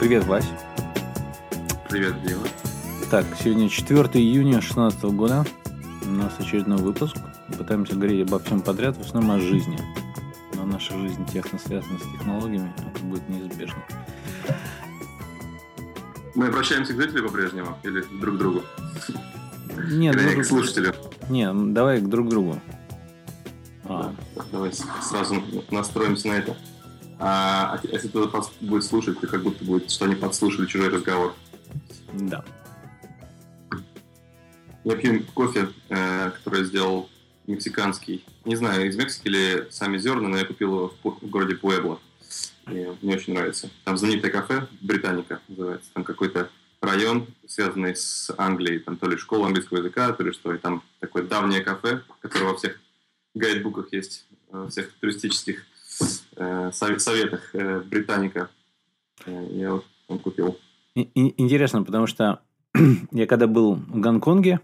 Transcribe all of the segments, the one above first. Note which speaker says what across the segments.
Speaker 1: Привет, Вась.
Speaker 2: Привет, Дима.
Speaker 1: Так, сегодня 4 июня 2016 года. У нас очередной выпуск. Пытаемся говорить обо всем подряд, в основном о жизни. Но наша жизнь тесно связана с технологиями, это будет неизбежно.
Speaker 2: Мы обращаемся к зрителю по-прежнему или друг к другу?
Speaker 1: Нет,
Speaker 2: Или
Speaker 1: ну,
Speaker 2: к слушателю?
Speaker 1: не, давай к друг другу. А,
Speaker 2: Давай сразу настроимся на это. А, если кто-то будет слушать, то как будто будет, что они подслушали чужой разговор.
Speaker 1: да.
Speaker 2: Я пью кофе, э, который я сделал мексиканский. Не знаю, из Мексики или сами зерна, но я купил его в, городе Пуэбло. И мне очень нравится. Там знаменитое кафе, Британика называется. Там какой-то район, связанный с Англией. Там то ли школа английского языка, то ли что. И там такое давнее кафе, которое во всех гайдбуках есть, э, во всех туристических э, сове- советах э, Британика. Э, Я вот там купил.
Speaker 1: Интересно, потому что я когда был в Гонконге,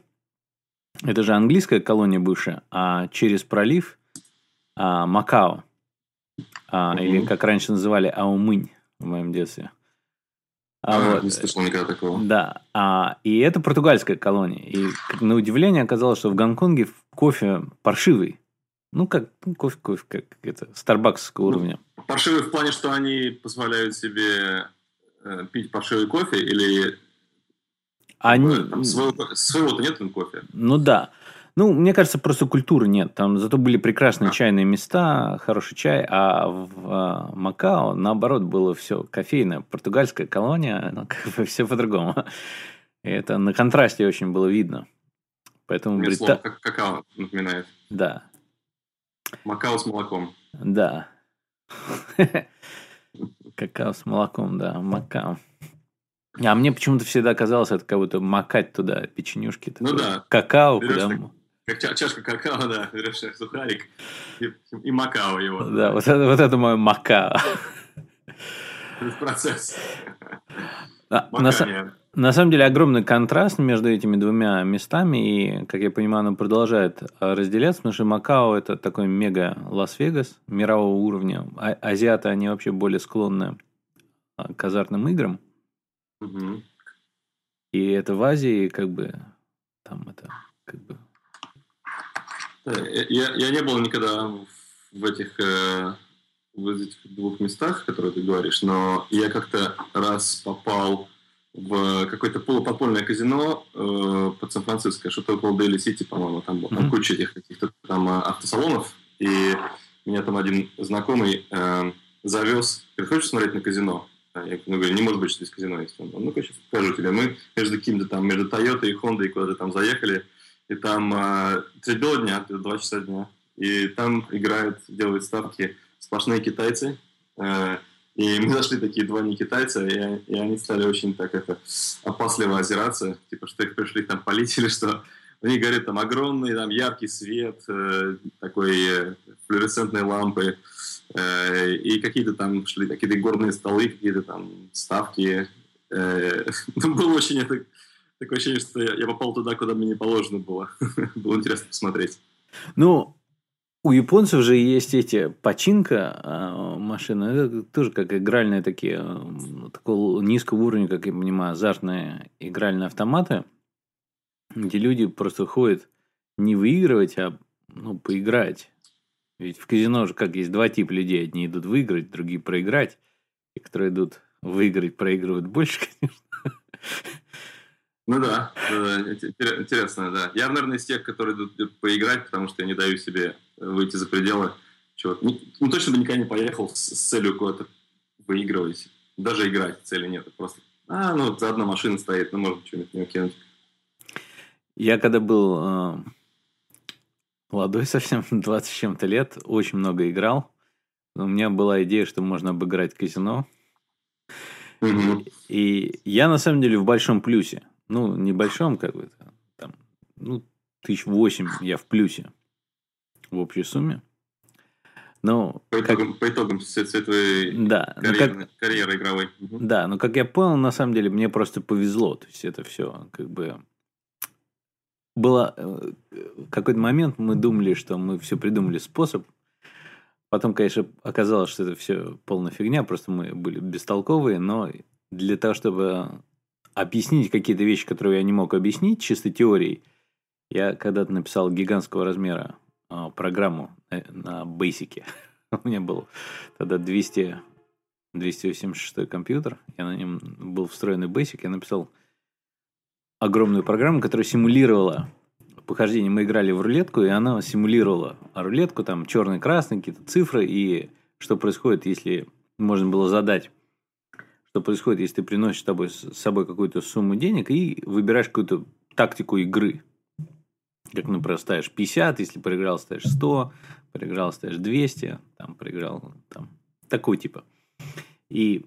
Speaker 1: это же английская колония бывшая, а через пролив а, Макао, а,
Speaker 2: Мгм.
Speaker 1: или как раньше называли Аумынь в моем детстве. А
Speaker 2: А,
Speaker 1: вот,
Speaker 2: Не слышал никогда такого.
Speaker 1: да, а, и это португальская колония. И на удивление оказалось, что в Гонконге кофе паршивый. Ну, как ну, кофе, кофе, как это, старбаксского
Speaker 2: Ну,
Speaker 1: уровня.
Speaker 2: Паршивый в плане, что они позволяют себе э, пить паршивый кофе или
Speaker 1: Они,
Speaker 2: э, там своего, своего-то нет там кофе?
Speaker 1: Ну да. Ну, мне кажется, просто культуры нет. Там зато были прекрасные
Speaker 2: А.
Speaker 1: чайные места, хороший чай, а в а, Макао, наоборот, было все кофейное. Португальская колония, ну, как бы все по-другому. И это на контрасте очень было видно. Поэтому Брита...
Speaker 2: как какао напоминает.
Speaker 1: Да,
Speaker 2: Макао с молоком.
Speaker 1: да. Какао с молоком, да, Макао. А мне почему-то всегда казалось, это как будто макать туда печенюшки.
Speaker 2: Ну да.
Speaker 1: Какао,
Speaker 2: Берешь
Speaker 1: куда...
Speaker 2: так- Как ча- чашка какао, да, берешь сухарик и, и макао его.
Speaker 1: Да, вот это, вот это мое Макао.
Speaker 2: Процесс.
Speaker 1: А, на. На самом деле огромный контраст между этими двумя местами, и, как я понимаю, оно продолжает а, разделяться, потому что Макао это такой мега Лас-Вегас мирового уровня. А- азиаты, они вообще более склонны а, к азартным играм.
Speaker 2: Мгм.
Speaker 1: И это в Азии, как бы, там это, как бы...
Speaker 2: Да, Я, я не был никогда в- в этих, э, в этих двух местах, которые ты говоришь, но я как-то раз попал в какое-то полуподпольное казино э, под Сан-Франциско, что-то около Дейли Сити, по-моему, там было. Там куча этих каких-то там э, автосалонов, и меня там один знакомый э, завез, говорит, хочешь смотреть на казино? А Я ну, говорю, не может быть, что здесь казино есть. Он, ну-ка, сейчас покажу тебе. Мы между какими-то там, между Тойотой и Хондой куда-то там заехали, и там э, дня, два часа дня, и там играют, делают ставки сплошные китайцы, э, и мы зашли такие два не китайца, и, и они стали очень так это опасливо озираться, типа, что их пришли там полить или что. Они говорят, там огромный, там яркий свет, э, такой э, флуоресцентные лампы, э, и какие-то там шли какие-то горные столы, какие-то там ставки. Э, ну, было очень это, такое ощущение, что я попал туда, куда мне не положено было. было интересно посмотреть.
Speaker 1: Ну, у японцев же есть эти починка а, машины, это тоже как игральные такие, такого низкого уровня, как я понимаю, азартные игральные автоматы, где люди просто ходят не выигрывать, а ну, поиграть. Ведь в казино же как есть два типа людей. Одни идут выиграть, другие проиграть. И которые идут выиграть, проигрывают больше, конечно.
Speaker 2: Ну да, да, интер- интересно, да. Я, наверное, из тех, которые идут поиграть, потому что я не даю себе выйти за пределы чего-то. Ну, точно бы никогда не поехал с, с целью куда-то выигрывать. Даже играть цели нет. Просто, а, ну, вот заодно машина стоит, ну, можно что-нибудь не кинуть.
Speaker 1: Я когда был э, молодой совсем, 20 с чем-то лет, очень много играл. У меня была идея, что можно обыграть казино.
Speaker 2: Мгм.
Speaker 1: И я на самом деле в большом плюсе. Ну, небольшом, как бы там, ну, тысяч восемь я в плюсе в общей сумме. Но,
Speaker 2: По
Speaker 1: как-
Speaker 2: итогам, по итогам всей, всей твоей
Speaker 1: да, ну, как,
Speaker 2: карьеры, карьеры игровой.
Speaker 1: Да, но как я понял, на самом деле мне просто повезло. То есть это все как бы было э, в какой-то момент мы думали, что мы все придумали способ. Потом, конечно, оказалось, что это все полная фигня, просто мы были бестолковые, но для того, чтобы объяснить какие-то вещи, которые я не мог объяснить чисто теорией, я когда-то написал гигантского размера а, программу на Basic. У меня был тогда 200, 286 компьютер, я на нем был встроенный Basic, я написал огромную программу, которая симулировала похождение. Мы играли в рулетку, и она симулировала рулетку, там черный-красный, какие-то цифры, и что происходит, если можно было задать, что происходит, если ты приносишь с, тобой, с собой какую-то сумму денег и выбираешь какую-то тактику игры. Как, например, ставишь 50, если проиграл, ставишь 100, проиграл, ставишь 200, там, проиграл, там, такой типа. И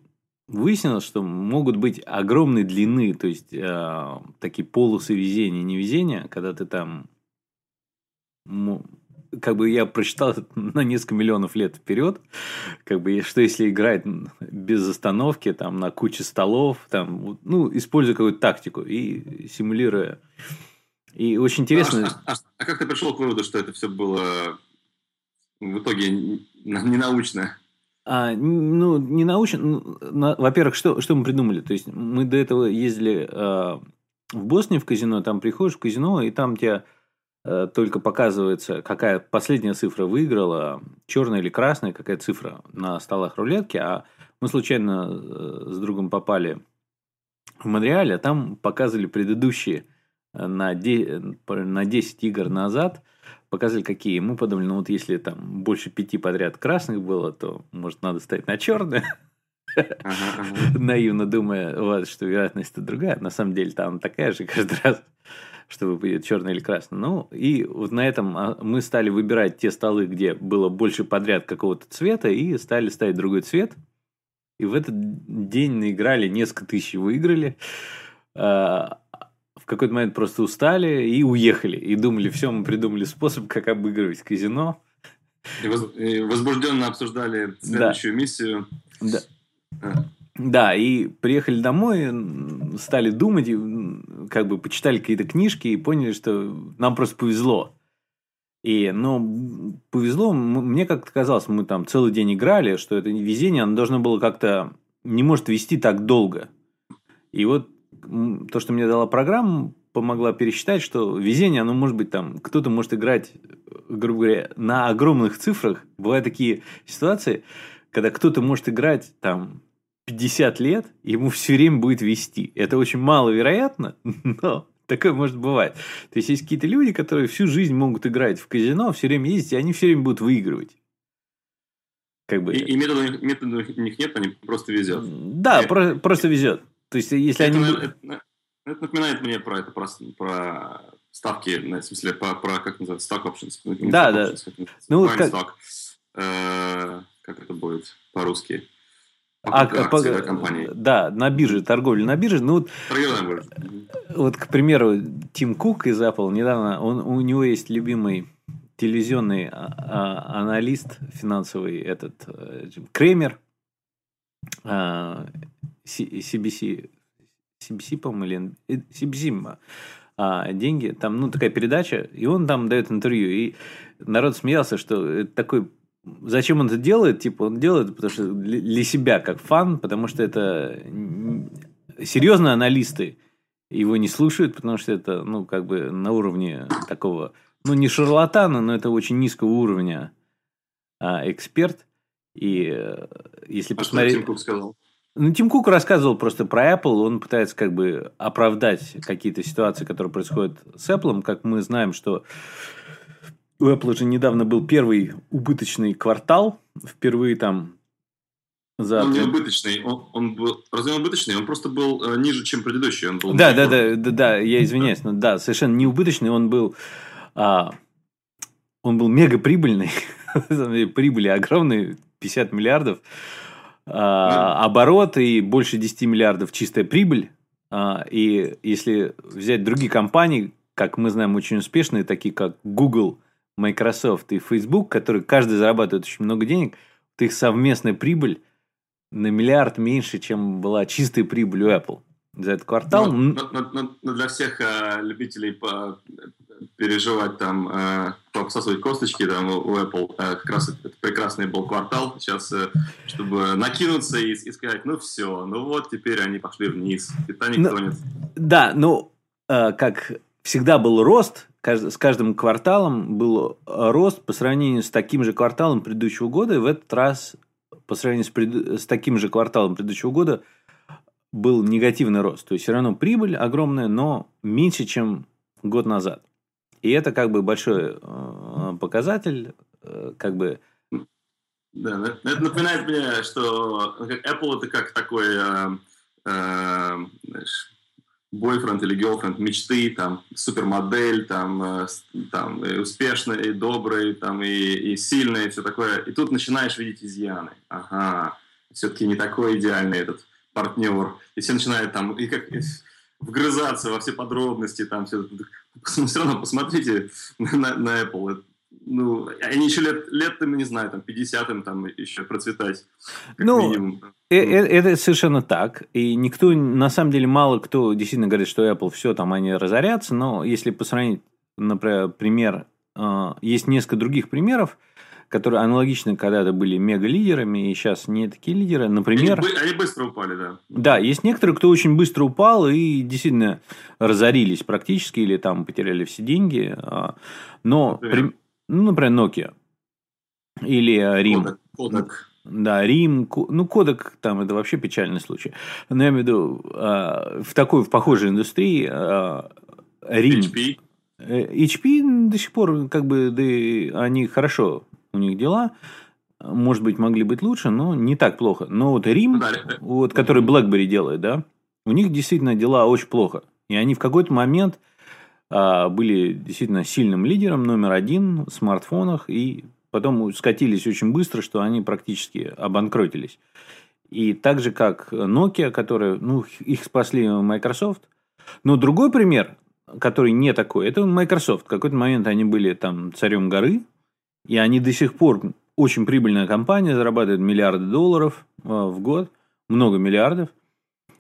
Speaker 1: выяснилось, что могут быть огромной длины, то есть э, такие полосы везения, невезения, когда ты там, как бы я прочитал на несколько миллионов лет вперед, как бы что если играть без остановки, там на куче столов, там, ну, используя какую-то тактику и симулируя. И очень интересно.
Speaker 2: А, а, а как ты пришел к выводу, что это все было в итоге не научно?
Speaker 1: А, ну, не научно. Ну, во-первых, что, что мы придумали? То есть, мы до этого ездили а, в Боснии в казино, там приходишь в казино, и там тебе а, только показывается, какая последняя цифра выиграла, черная или красная, какая цифра на столах рулетки, а мы случайно э, с другом попали в Монреале, а там показывали предыдущие э, на 10, на 10 игр назад – показали, какие. Мы подумали, ну вот если там больше пяти подряд красных было, то, может, надо ставить на черное. Наивно думая, вот, что вероятность-то другая. На самом деле там такая же каждый раз, что выпадет черный или красный. Ну, и вот на этом а, мы стали выбирать те столы, где было больше подряд какого-то цвета, и стали ставить другой цвет. И в этот день наиграли, несколько тысяч выиграли. А, какой-то момент просто устали и уехали. И думали, все, мы придумали способ, как обыгрывать казино.
Speaker 2: И возбужденно обсуждали следующую да. миссию.
Speaker 1: Да. Да, и приехали домой, стали думать, и, как бы почитали какие-то книжки и поняли, что нам просто повезло. И, ну, повезло, мне как-то казалось, мы там целый день играли, что это везение, оно должно было как-то, не может вести так долго. И вот то, что мне дала программа, помогла пересчитать, что везение, оно может быть там, кто-то может играть, грубо говоря, на огромных цифрах. Бывают такие ситуации, когда кто-то может играть там 50 лет, ему все время будет вести. Это очень маловероятно, но такое может бывать. То есть, есть какие-то люди, которые всю жизнь могут играть в казино, все время ездить, и они все время будут выигрывать.
Speaker 2: Как бы... И, и метода, метода у них нет, они просто везет.
Speaker 1: Да, и... про, просто везет. То есть, если это, они...
Speaker 2: Это, это напоминает мне про это, про, про ставки, в смысле, про, про как называется, stock options.
Speaker 1: Ну, да, да.
Speaker 2: Options, ну, как... Stock. Э, как это будет по-русски?
Speaker 1: А, по, компании. Да, на бирже, торговля на бирже. Ну, вот, вот, к примеру, Тим Кук из Apple недавно, он, у него есть любимый телевизионный а, а, аналист финансовый, этот э, Кремер, а, CBC, CBC, по-моему, или CBC, а, деньги, там, ну, такая передача, и он там дает интервью, и народ смеялся, что это такой Зачем он это делает? Типа, он делает, потому что для себя, как фан, потому что это серьезные аналисты его не слушают, потому что это, ну, как бы на уровне такого, ну, не шарлатана, но это очень низкого уровня а, эксперт. И э, если
Speaker 2: а
Speaker 1: посмотреть...
Speaker 2: Что Тим Кук сказал?
Speaker 1: Ну, Тим Кук рассказывал просто про Apple, он пытается как бы оправдать какие-то ситуации, которые происходят с Apple, как мы знаем, что у Apple же недавно был первый убыточный квартал, впервые там
Speaker 2: за... Он не убыточный, он, он был... Разве он убыточный? Он просто был э, ниже, чем предыдущий. Он был
Speaker 1: да, да, да, да, да, я извиняюсь, но да, совершенно не убыточный, он был... А, он был мега прибыльный, прибыли огромные, 50 миллиардов, а, оборот и больше 10 миллиардов чистая прибыль. А, и если взять другие компании, как мы знаем, очень успешные, такие как Google, Microsoft и Facebook, которые каждый зарабатывает очень много денег, то их совместная прибыль на миллиард меньше, чем была чистая прибыль у Apple за этот квартал.
Speaker 2: Но, но, но, но для всех э, любителей по переживать там, э, посасывать косточки там у Apple. Э, как раз это прекрасный был квартал сейчас, э, чтобы накинуться и, и сказать, ну все, ну вот теперь они пошли вниз, Титаник
Speaker 1: Ну,
Speaker 2: тонет.
Speaker 1: Да, ну, э, как всегда был рост, с каждым кварталом был э, рост по сравнению с таким же кварталом предыдущего года, и в этот раз по сравнению с, пред- с таким же кварталом предыдущего года был негативный рост. То есть, все равно прибыль огромная, но меньше, чем год назад. И это как бы большой э, показатель, э, как бы
Speaker 2: Да, это напоминает мне, что Apple это как такой э, э, бойфренд или girlfriend мечты, там, супермодель, там, э, там и успешный, и добрый, там, и, и сильный, и все такое. И тут начинаешь видеть изъяны. Ага, все-таки не такой идеальный этот партнер. И все начинают там, и как и вгрызаться во все подробности, там, все. Все равно посмотрите на, на Apple. Ну, они еще лет, лет, там, не знаю, там, 50-м там еще процветать.
Speaker 1: Ну,
Speaker 2: минимум.
Speaker 1: Э, э, Это совершенно так. И никто, на самом деле, мало кто действительно говорит, что Apple все там они разорятся. Но если посмотреть, например, пример, э, есть несколько других примеров, которые аналогично когда-то были мега-лидерами, и сейчас не такие лидеры. Например,
Speaker 2: Они, бы- они быстро упали, да.
Speaker 1: да, есть некоторые, кто очень быстро упал и действительно разорились практически, или там потеряли все деньги. а, Но,
Speaker 2: Например?
Speaker 1: прим- ну, например, Nokia или э, Рим.
Speaker 2: Kodak, Kodak.
Speaker 1: Да, Рим, ну, Кодек, там, это вообще печальный случай. Но я имею в виду, а, в такой, в похожей индустрии Рим...
Speaker 2: HP.
Speaker 1: Э, HP до сих пор, как бы, да они хорошо, у них дела, может быть, могли быть лучше, но не так плохо. Но вот Рим,
Speaker 2: да, э,
Speaker 1: вот, который BlackBerry делает, да, у них действительно дела очень плохо. И они в какой-то момент были действительно сильным лидером, номер один в смартфонах, и потом скатились очень быстро, что они практически обанкротились. И так же, как Nokia, которая, ну, их спасли Microsoft. Но другой пример, который не такой, это Microsoft. В какой-то момент они были там царем горы, и они до сих пор очень прибыльная компания, зарабатывает миллиарды долларов э, в год, много миллиардов.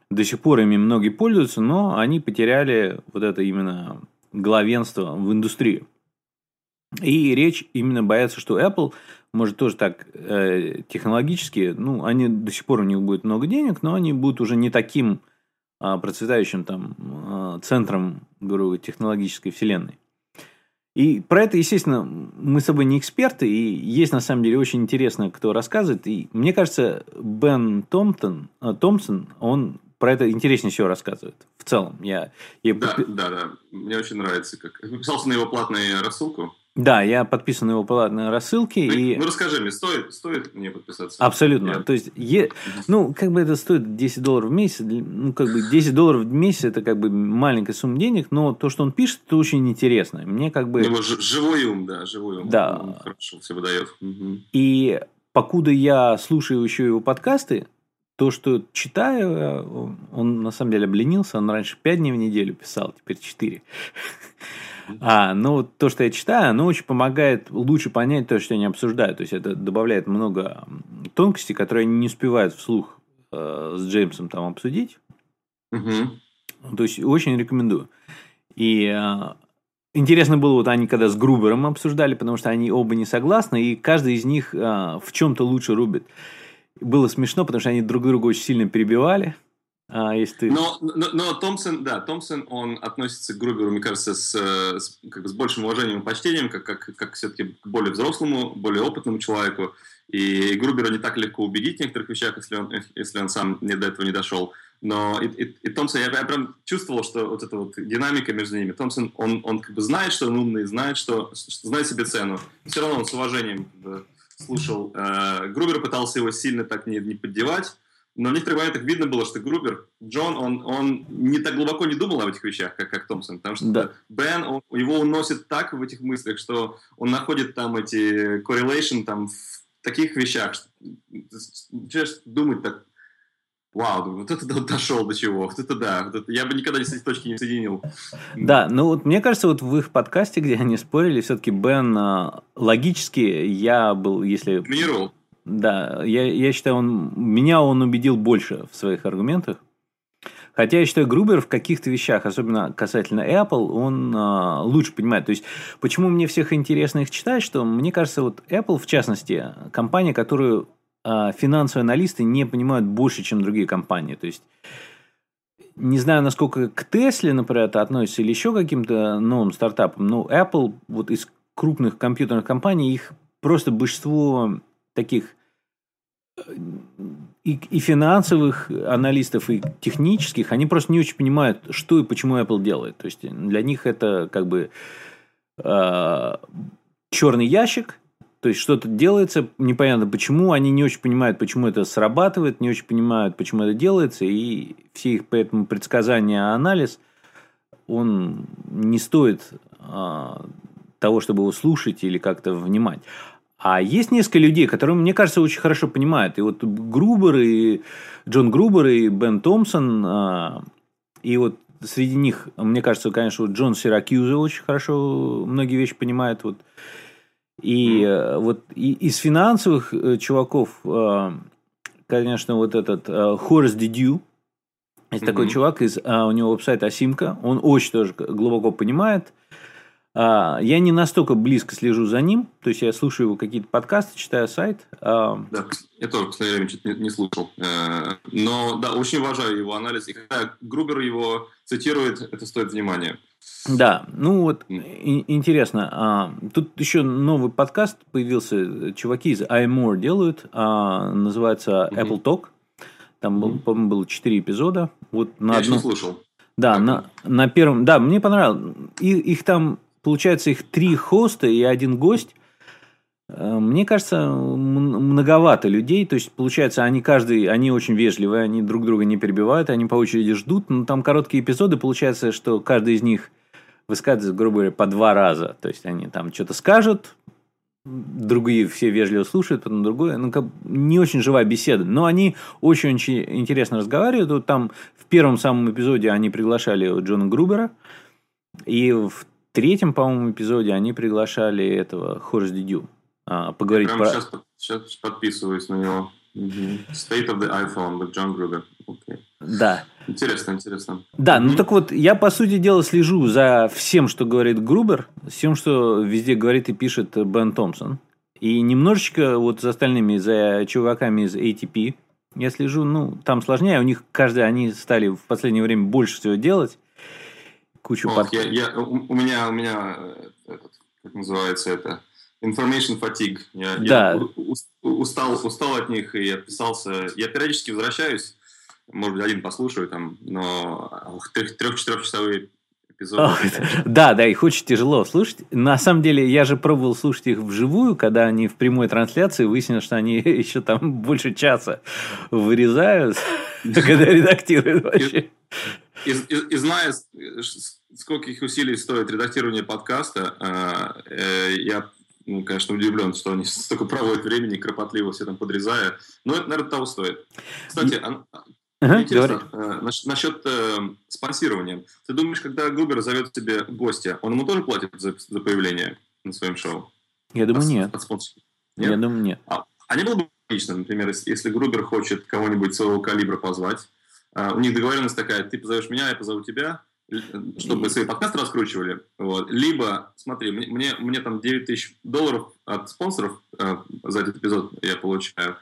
Speaker 1: До сих пор ими многие пользуются, но они потеряли вот это именно главенство в индустрии. И речь именно боятся, что Apple может тоже так э, технологически, ну, они до сих пор у них будет много денег, но они будут уже не таким а, процветающим там а, центром, говорю, технологической вселенной. И про это, естественно, мы с собой не эксперты, и есть на самом деле очень интересно, кто рассказывает. И мне кажется, Бен Томптон, а, Томпсон, он про это интереснее всего рассказывает. В целом, я, я
Speaker 2: Да, да, да. Мне очень нравится, как подписался на его платную рассылку.
Speaker 1: да, я подписан на его платные рассылки,
Speaker 2: Ну,
Speaker 1: и
Speaker 2: Ну расскажи мне, стоит, стоит мне подписаться?
Speaker 1: абсолютно.
Speaker 2: Я-
Speaker 1: То есть, е- ну, как бы это стоит 10 долларов в месяц, ну, как бы 10 долларов в месяц это как бы маленькая сумма денег, но то, что он пишет, это очень интересно. Мне как бы...
Speaker 2: него ж- живой ум, да, живой ум.
Speaker 1: Да.
Speaker 2: Он хорошо все выдает. Мгм.
Speaker 1: И покуда я слушаю еще его подкасты, то, что читаю, э, он, на самом деле обленился, он раньше 5 дней в неделю писал, теперь 4. А, ну, вот то, что я читаю, оно очень помогает лучше понять то, что они обсуждают. То есть, это добавляет много тонкостей, которые они не успевают вслух э, с Джеймсом там обсудить.
Speaker 2: Мгм.
Speaker 1: То есть, очень рекомендую. И э, интересно было, вот они когда с Грубером обсуждали, потому что они оба не согласны, и каждый из них э, в чем-то лучше рубит. Было смешно, потому что они друг друга очень сильно перебивали. А если ты...
Speaker 2: Но, но, но Томпсон, да, Томпсон, он относится к Груберу, мне кажется, с, с, как с большим уважением и почтением, как, как, как все-таки к более взрослому, более опытному человеку. И Грубера не так легко убедить в некоторых вещах, если он, если он сам не, до этого не дошел. Но и, и, и Томпсон, я, я прям чувствовал, что вот эта вот динамика между ними. Томпсон, он, он как бы знает, что он умный, знает, что, что знает себе цену. Все равно он с уважением как бы, слушал. Э, Грубер пытался его сильно так не, не поддевать. Но в некоторых моментах видно было, что Грубер, Джон, он, он не так глубоко не думал об этих вещах, как, как Томпсон. Потому что
Speaker 1: Да.
Speaker 2: Бен, он- его уносит так в этих мыслях, что он находит там эти correlation там, в таких вещах, что начинаешь думать так, вау, думаю, вот это до- дошел до чего, вот это да, вот это, я бы никогда с этой точки не соединил.
Speaker 1: Да, ну вот мне кажется, вот в их подкасте, где они спорили, все-таки Бен а, логически я был, если...
Speaker 2: Тренировал.
Speaker 1: Да, я, я считаю, он, меня он убедил больше в своих аргументах. Хотя я считаю, Грубер в каких-то вещах, особенно касательно Apple, он э, лучше понимает. То есть, почему мне всех интересно их читать, что мне кажется, вот Apple, в частности, компания, которую финансовые аналисты не понимают больше, чем другие компании. То есть, не знаю, насколько к Тесле, например, это относится, или еще каким-то новым стартапам, но Apple вот из крупных компьютерных компаний, их просто большинство таких и, и финансовых аналистов, и технических, они просто не очень понимают, что и почему Apple делает. То есть для них это как бы э, черный ящик, то есть что-то делается, непонятно почему, они не очень понимают, почему это срабатывает, не очень понимают, почему это делается, и все их поэтому предсказания, анализ, он не стоит э, того, чтобы его слушать или как-то внимать. А есть несколько людей, которые, мне кажется, очень хорошо понимают. И вот Грубер, и Джон Грубер, и Бен Томпсон. А, и вот среди них, мне кажется, конечно, вот Джон Сиракьюза очень хорошо многие вещи понимает. Вот. И mm. вот и, из финансовых э, чуваков, а, конечно, вот этот Хорс Дидю, есть mm-hmm. такой чувак, из, у него веб-сайт Асимка, он очень тоже глубоко понимает – а, я не настолько близко слежу за ним, то есть я слушаю его какие-то подкасты, читаю сайт.
Speaker 2: А, да, я тоже, к сожалению, не, не слушал. Э, но да, очень уважаю его анализ. И когда Грубер его цитирует, это стоит внимания.
Speaker 1: Да, ну вот mm. интересно. А, тут еще новый подкаст появился. Чуваки из iMore делают. Называется Apple Talk. Там, mm-hmm. по-моему, было 4 эпизода. Вот на
Speaker 2: я
Speaker 1: одном...
Speaker 2: еще слушал.
Speaker 1: Да, на, на первом... Да, мне понравилось. Их, их там получается, их три хоста и один гость. Э, мне кажется, многовато людей. То есть, получается, они каждый, они очень вежливые, они друг друга не перебивают, они по очереди ждут. Но там короткие эпизоды, получается, что каждый из них высказывается, грубо говоря, по два раза. То есть, они там что-то скажут, другие все вежливо слушают, потом другое. Ну, как не очень живая беседа. Но они очень-очень интересно разговаривают. Вот там в первом самом эпизоде они приглашали Джона Грубера. И в третьем, по-моему, эпизоде они приглашали этого Хорс Дидю а, поговорить
Speaker 2: Я
Speaker 1: про...
Speaker 2: сейчас, сейчас подписываюсь на него. State of the iPhone with John Gruber. Okay.
Speaker 1: Да.
Speaker 2: Интересно, интересно.
Speaker 1: Да, ну так вот, я, по сути дела, слежу за всем, что говорит Грубер, всем, что везде говорит и пишет Бен Томпсон. И немножечко вот за остальными, за чуваками из ATP я слежу, ну, там сложнее, у них каждый, они стали в последнее время больше всего делать кучу
Speaker 2: вот, я, я, у, у меня, у меня э, этот, как называется это, information fatigue. Я, да. я устал, устал от них и отписался. Я периодически возвращаюсь, может быть, один послушаю там, но трех-четырехчасовые эпизоды.
Speaker 1: Да, да, их очень тяжело слушать. На самом деле, я же пробовал слушать их вживую, когда они в прямой трансляции, выяснилось, что они еще там больше часа вырезают, когда редактируют вообще.
Speaker 2: И, и, и зная, сколько их усилий стоит редактирование подкаста, э, э, я, ну, конечно, удивлен, что они столько проводят времени, кропотливо все там подрезая. Но это, наверное, того стоит. Кстати, ага, интересно, э, насчет э, спонсирования. Ты думаешь, когда Губер зовет тебе гостя, он ему тоже платит за, за появление на своем шоу?
Speaker 1: Я думаю, от, нет. От спонсора? Нет. Я думаю, нет.
Speaker 2: А, а не было бы логично, например, если, если Грубер хочет кого-нибудь своего калибра позвать, а, у них договоренность такая, ты позовешь меня, я позову тебя, чтобы свои подкасты раскручивали. Вот. Либо, смотри, мне, мне, мне там 9 тысяч долларов от спонсоров э, за этот эпизод я получаю,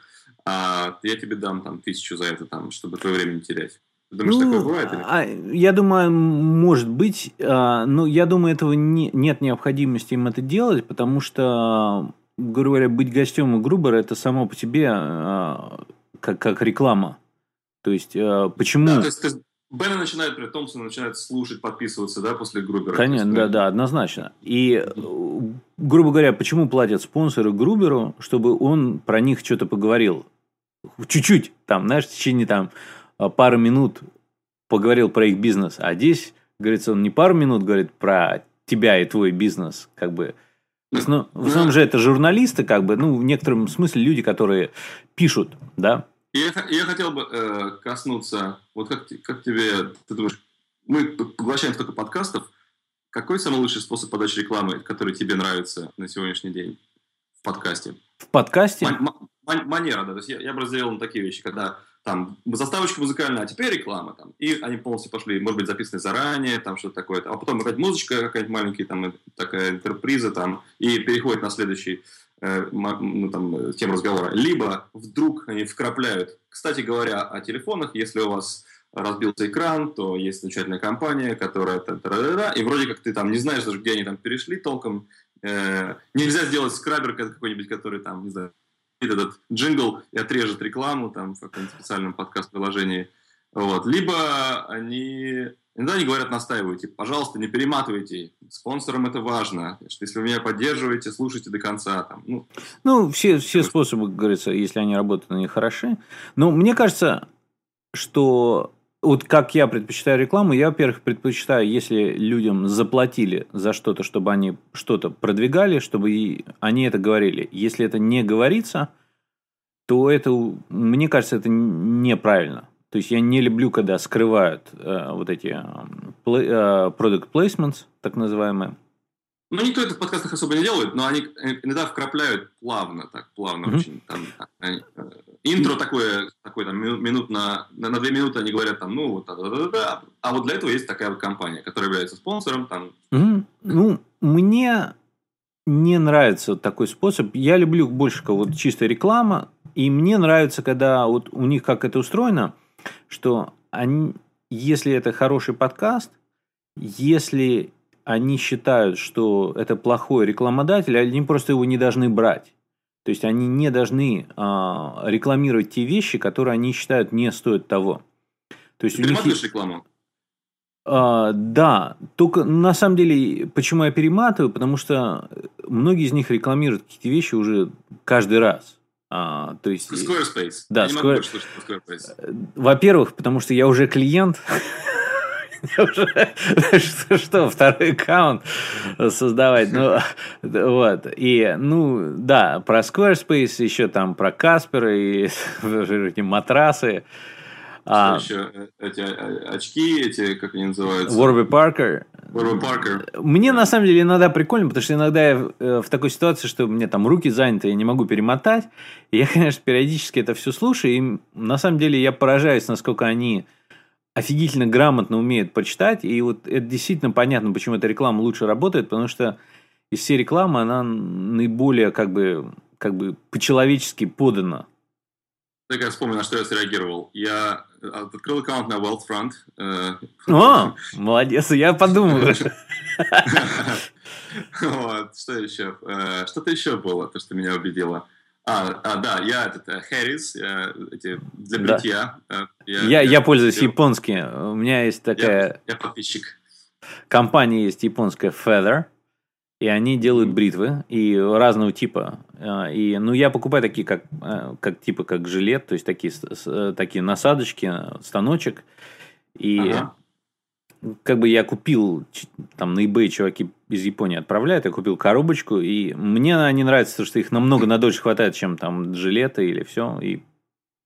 Speaker 2: а я тебе дам там тысячу за это, там, чтобы твое время не терять. Ты думаешь, ну, такое бывает? Или?
Speaker 1: А, я думаю, может быть. А, но я думаю, этого не, нет необходимости им это делать, потому что, грубо говоря, быть гостем у Грубера это само по себе а, как, как реклама. То есть, а, почему...
Speaker 2: Да, то есть, есть Бена начинает, при Томпсон начинает слушать, подписываться, да, после Грубера.
Speaker 1: Конечно, да, да, однозначно. И, грубо говоря, почему платят спонсоры Груберу, чтобы он про них что-то поговорил? Чуть-чуть, там, знаешь, в течение там пары минут поговорил про их бизнес. А здесь, говорится, он не пару минут говорит про тебя и твой бизнес, как бы. В основном, в основном же это журналисты, как бы, ну, в некотором смысле люди, которые пишут, да,
Speaker 2: я, я хотел бы э, коснуться, вот как, как тебе, ты думаешь, мы поглощаем столько подкастов, какой самый лучший способ подачи рекламы, который тебе нравится на сегодняшний день в подкасте?
Speaker 1: В подкасте?
Speaker 2: Ман- манера, да. То есть я, я бы разделил на такие вещи, когда там заставочка музыкальная, а теперь реклама там. И они полностью пошли, может быть, записаны заранее, там что-то такое. А потом опять музычка какая-нибудь маленькая, там такая интерприза там, и переходит на следующий э, ну, там, тему разговора. Либо вдруг они вкрапляют. Кстати говоря, о телефонах, если у вас разбился экран, то есть замечательная компания, которая... И вроде как ты там не знаешь даже, где они там перешли толком. Э, нельзя сделать скрабер какой-нибудь, который там, не знаю, этот джингл и отрежет рекламу там в каком-нибудь специальном подкаст-приложении. Вот. Либо они Иногда они говорят, настаивайте, пожалуйста, не перематывайте. Спонсорам это важно. Что если вы меня поддерживаете, слушайте до конца. Там,
Speaker 1: ну, ну все, все способы, говорится, если они работают, они хороши. Но мне кажется, что вот как я предпочитаю рекламу, я, во-первых, предпочитаю, если людям заплатили за что-то, чтобы они что-то продвигали, чтобы они это говорили. Если это не говорится, то это, мне кажется, это неправильно. То есть я не люблю, когда скрывают э, вот эти э, product placements, так называемые.
Speaker 2: Ну, никто это в подкастах особо не делает, но они иногда вкрапляют плавно, так, плавно mm-hmm. очень. Там, они, э, интро такое, такое там, минут на, на, на две минуты они говорят там, ну, вот, да, да, да, да. А вот для этого есть такая вот компания, которая является спонсором. Там.
Speaker 1: Mm-hmm. Ну, мне не нравится такой способ. Я люблю больше вот чистая реклама, и мне нравится, когда вот у них как это устроено, что они, если это хороший подкаст, если они считают, что это плохой рекламодатель, они просто его не должны брать. То есть они не должны а, рекламировать те вещи, которые они считают не стоят того.
Speaker 2: То есть Ты у них есть... рекламу?
Speaker 1: А, да, только на самом деле, почему я перематываю, потому что многие из них рекламируют какие-то вещи уже каждый раз. А, то есть...
Speaker 2: Squarespace.
Speaker 1: Да, я Square... Во-первых, потому что я уже клиент, что, второй аккаунт создавать. Ну, вот. И, ну, да, про Squarespace, еще там про Каспер и матрасы.
Speaker 2: А, еще эти очки, эти, как они называются?
Speaker 1: Warby Parker.
Speaker 2: Warby Parker.
Speaker 1: Мне на самом деле иногда прикольно, потому что иногда я э, в такой ситуации, что у меня там руки заняты, я не могу перемотать. И я, конечно, периодически это все слушаю, и на самом деле я поражаюсь, насколько они офигительно грамотно умеют прочитать, и вот это действительно понятно, почему эта реклама лучше работает, потому что из всей рекламы она наиболее как бы, как бы по-человечески подана.
Speaker 2: Так я вспомнил, на что я среагировал. Я э, открыл аккаунт на Wealthfront.
Speaker 1: Э, О, молодец, я подумал.
Speaker 2: Что еще? Э, что-то еще было, то, что меня убедило. А, а да, я этот Хэрис, эти для бритья.
Speaker 1: Да. Я, я, я пользуюсь японским. У меня есть такая...
Speaker 2: Я, я подписчик.
Speaker 1: Компания есть японская Feather. И они делают бритвы и разного типа. И, ну, я покупаю такие, как, как типа как жилет, то есть такие, такие насадочки, станочек. И ага как бы я купил, там на eBay чуваки из Японии отправляют, я купил коробочку, и мне они нравятся, потому что их намного на дольше хватает, чем там жилеты или все, и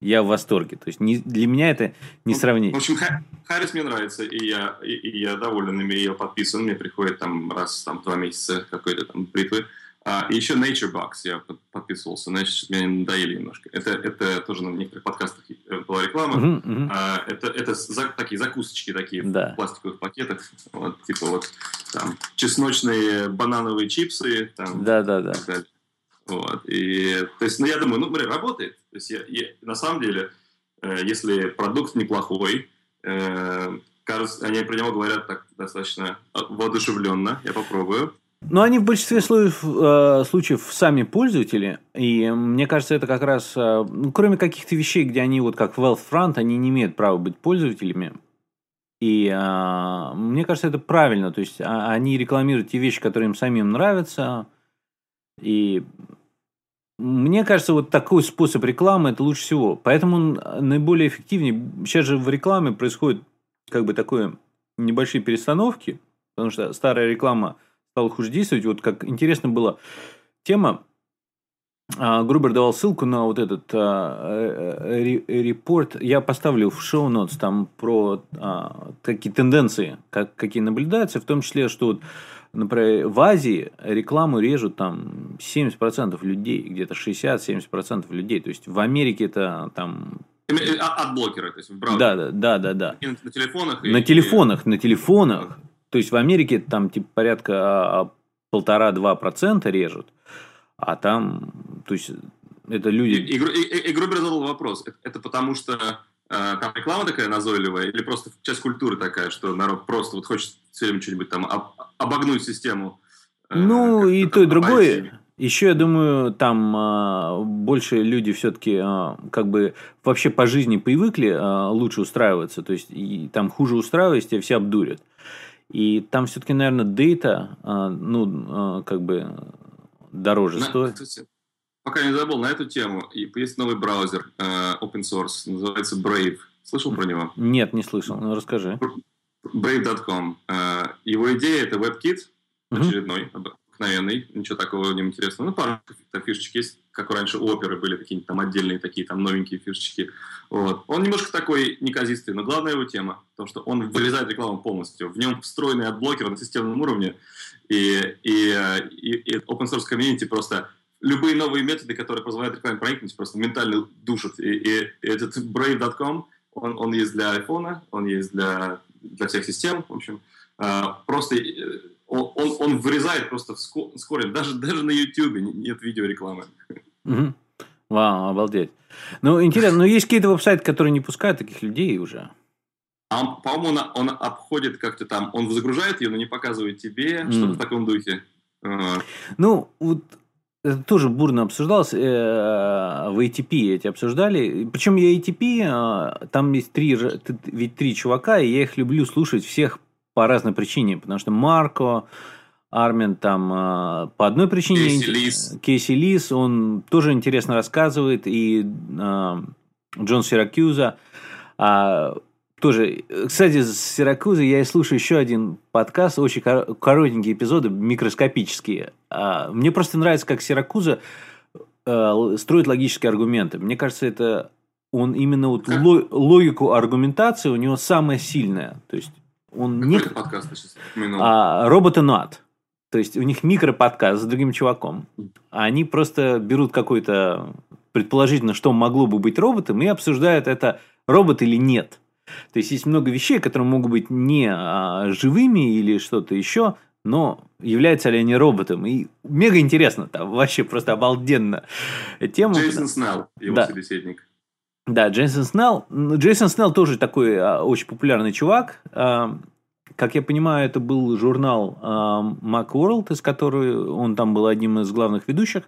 Speaker 1: я в восторге. То есть не, для меня это не сравнить.
Speaker 2: В общем, Харрис мне нравится, и я, и, и я доволен ими, я подписан, мне приходит там раз там два месяца какой-то там бритвы. А, и еще Nature Box я подписывался, значит, меня надоели немножко. Это, это тоже на некоторых подкастах э, была реклама. Uh-huh, uh-huh. А, это это за, такие закусочки такие да. в пластиковых пакетах. Вот, типа вот там чесночные банановые чипсы. Там,
Speaker 1: да, да, да.
Speaker 2: Вот. И, то есть, ну, я думаю, ну, блин, работает. То есть, я, я, на самом деле, э, если продукт неплохой, э, кажется, они про него говорят так достаточно воодушевленно, я попробую.
Speaker 1: Но они в большинстве случаев, э, случаев сами пользователи, и мне кажется, это как раз, э, ну, кроме каких-то вещей, где они вот как Wealthfront, они не имеют права быть пользователями. И э, мне кажется, это правильно. То есть а, они рекламируют те вещи, которые им самим нравятся. И мне кажется, вот такой способ рекламы это лучше всего. Поэтому он наиболее эффективнее. Сейчас же в рекламе происходит как бы такое небольшие перестановки, потому что старая реклама стала хуже действовать. Вот как интересно было тема, а, Грубер давал ссылку на вот этот а, э, э, репорт. Я поставлю в шоу-нотс там про а, такие тенденции, как, какие наблюдаются, в том числе, что вот, например, в Азии рекламу режут там 70% людей, где-то 60-70% людей. То есть в Америке это там
Speaker 2: От блокера, то есть в браузере.
Speaker 1: Да, да, да, да, да.
Speaker 2: И на телефонах.
Speaker 1: На
Speaker 2: и-
Speaker 1: телефонах, на телефонах. То есть в Америке там типа порядка а, полтора-два процента режут, а там, то есть это люди.
Speaker 2: и, и- и- и Грубер задал вопрос. Это, это потому что э, там реклама такая назойливая, или просто часть культуры такая, что народ просто вот хочет все время что-нибудь там об- обогнуть систему? э,
Speaker 1: Ну и то, и другое. Еще, я думаю, там а, больше люди все-таки как бы вообще по жизни привыкли а, лучше устраиваться. То есть, и там хуже устраиваясь, тебя все обдурят. И там все-таки, наверное, дейта, а, ну, а, как бы дороже
Speaker 2: На-
Speaker 1: стоит.
Speaker 2: кстати, пока не забыл, на эту тему есть новый браузер э, open source, называется Brave. Слышал про него?
Speaker 1: Нет, не слышал. Ну, расскажи.
Speaker 2: Brave.com. Его идея это WebKit, очередной, обыкновенный, ничего такого в нем интересного. Ну, пару фишечек есть, как раньше у оперы были какие-нибудь там отдельные такие там новенькие фишечки. Вот. Он немножко такой неказистый, но главная его тема, то, что он вырезает рекламу полностью. В нем встроенный adblocker на системном уровне, и, и, и, и open source комьюнити просто любые новые методы, которые позволяют рекламе проникнуть, просто ментально душат. И, и- и этот Brave.com, он, он есть для iPhone, он есть для, для всех систем, в общем. А, Просто э, он, он, он вырезает просто в ско- с корнем. Даже, даже на YouTube нет видеорекламы.
Speaker 1: Мгм. Вау, обалдеть. Ну, интересно, но есть какие-то веб-сайты, которые не пускают таких людей уже.
Speaker 2: А по-моему, он, он обходит как-то там, он загружает ее, но не показывает тебе,
Speaker 1: М.
Speaker 2: что-то в таком духе. А,
Speaker 1: Ну, вот это тоже бурно обсуждалось. э, В ATP эти обсуждали. Причем я ATP, э, там есть три, ведь три чувака, и я их люблю слушать всех по разной причине. Потому что Марко, Армен там э, по одной причине...
Speaker 2: Кейси Лис.
Speaker 1: Кейси Лис, он тоже интересно рассказывает. И э, Джон Сиракьюза. А, тоже, кстати, с Сиракузы я и слушаю еще один подкаст, очень кор- коротенькие эпизоды, микроскопические. А, Мне просто нравится, как Сиракуза э, строит логические аргументы. Мне кажется, это он именно вот логику аргументации у него самая сильная. То есть он
Speaker 2: Какой
Speaker 1: не
Speaker 2: это подкаст ты сейчас упомянул?
Speaker 1: а, роботы над. То есть у них микроподкаст с другим чуваком. А Они просто берут какой-то предположительно, что могло бы быть роботом, и обсуждают это робот или нет. То есть есть много вещей, которые могут быть не а, живыми или что-то еще, но являются ли они роботом. И мега интересно, там вообще просто обалденно тема.
Speaker 2: Джейсон Снелл, его
Speaker 1: Да.
Speaker 2: собеседник.
Speaker 1: Да, Джейсон Снелл. Джейсон Снелл тоже такой а, очень популярный чувак. А, как я понимаю, это был журнал а, Macworld, из которого он там был одним из главных ведущих.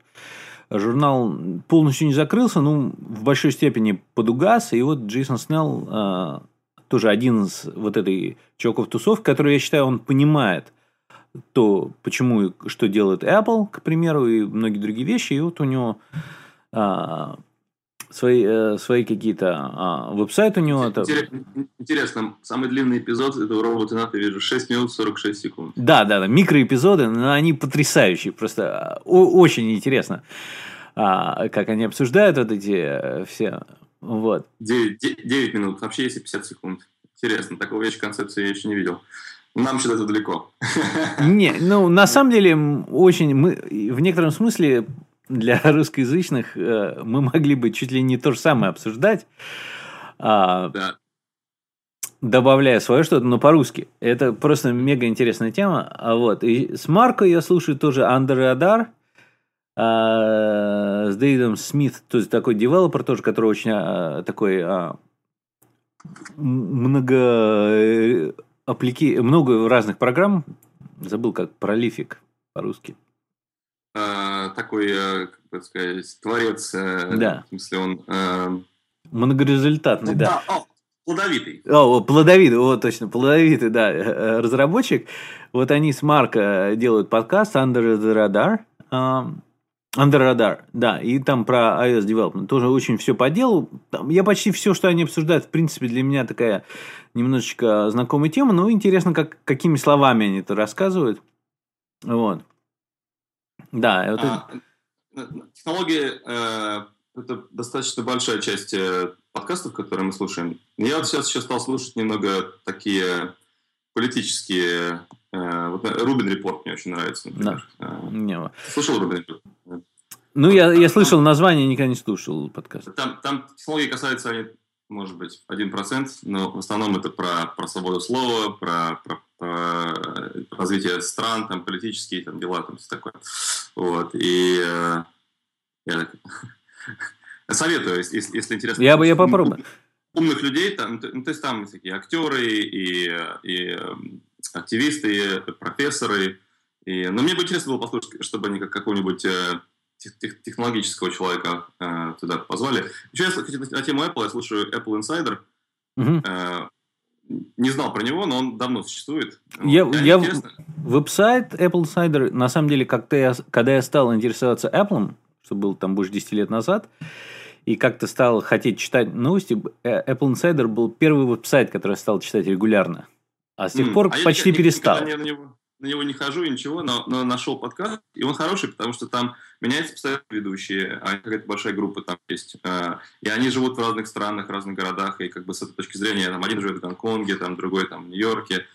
Speaker 1: Журнал полностью не закрылся, ну, в большой степени подугас. И вот Джейсон Снелл а, тоже один из вот этой чуваков тусовки, который, я считаю, он понимает то, почему и что делает Apple, к примеру, и многие другие вещи. И вот у него а, свои, э, свои какие-то а, веб-сайт у него. это-
Speaker 2: Интерес- Интересно, самый длинный эпизод этого робота НАТО вижу 6 минут 46 секунд.
Speaker 1: Да, да, да, микроэпизоды, но они потрясающие, просто а, очень интересно, а, как они обсуждают вот эти э, все, вот.
Speaker 2: 9, минут, вообще есть и 50 секунд. Интересно, такого вещи концепции я еще не видел. Нам этого далеко.
Speaker 1: Не, ну, на самом деле, очень, мы, в некотором смысле, для русскоязычных э, мы могли бы чуть ли не то же самое обсуждать, а,
Speaker 2: Да.
Speaker 1: добавляя свое что-то, но по-русски. Это просто мега интересная тема. А вот. И с Марко я слушаю тоже Under Radar. а, с Дэвидом Смит, то есть такой девелопер тоже, который очень а, такой а, много э, апплики... много разных программ. Забыл, как пролифик по-русски.
Speaker 2: Э, такой, э, как сказать, творец. э,
Speaker 1: Да.
Speaker 2: В смысле, он...
Speaker 1: Многорезультатный, да.
Speaker 2: о, плодовитый.
Speaker 1: О, плодовитый, вот точно, плодовитый, да, разработчик. Вот они с Марко делают подкаст Under the Radar. Under Radar, да, и там про iOS Development. Тоже очень все по делу. Там я почти все, что они обсуждают, в принципе, для меня такая немножечко знакомая тема, но интересно, как, какими словами они это рассказывают. Вот. Да, вот это-
Speaker 2: А, э, Технологии э, это достаточно большая часть э, подкастов, которые мы слушаем. Я вот сейчас еще стал слушать немного такие политические. э, Вот Рубин Репорт мне очень нравится, например. Э,
Speaker 1: не,
Speaker 2: Слушал Рубин Репорт?
Speaker 1: Ну, я, я слышал название, никогда не слушал подкаст.
Speaker 2: Там, там технологии касаются они может быть, один процент, но в основном это про, про свободу слова, про, про, про развитие стран, там, политические там, дела, там, все такое. Вот. И э, я советую, если, если интересно.
Speaker 1: Я бы я попробую.
Speaker 2: Умных людей, там, ну, то есть там такие актеры и, и эм, активисты, и профессоры. И, но мне бы интересно было послушать, чтобы они как какого-нибудь э, технологического человека э, туда позвали. Еще я, на тему Apple, я слушаю Apple Insider. Угу. Э, не знал про него, но он давно существует.
Speaker 1: Я, я веб-сайт Apple Insider, на самом деле, как-то я, когда я стал интересоваться Apple, что было там больше 10 лет назад, и как-то стал хотеть читать новости, э, Apple Insider был первый веб-сайт, который я стал читать регулярно. А с тех mm. пор а почти я, перестал. Я, я,
Speaker 2: на него на него не хожу и ничего, но, но нашел подкаст, и он хороший, потому что там меняются постоянно ведущие, а какая-то большая группа там есть. Э, и они живут в разных странах, разных городах, и как бы с этой точки зрения, там один живет в Гонконге, там другой там в Нью-Йорке,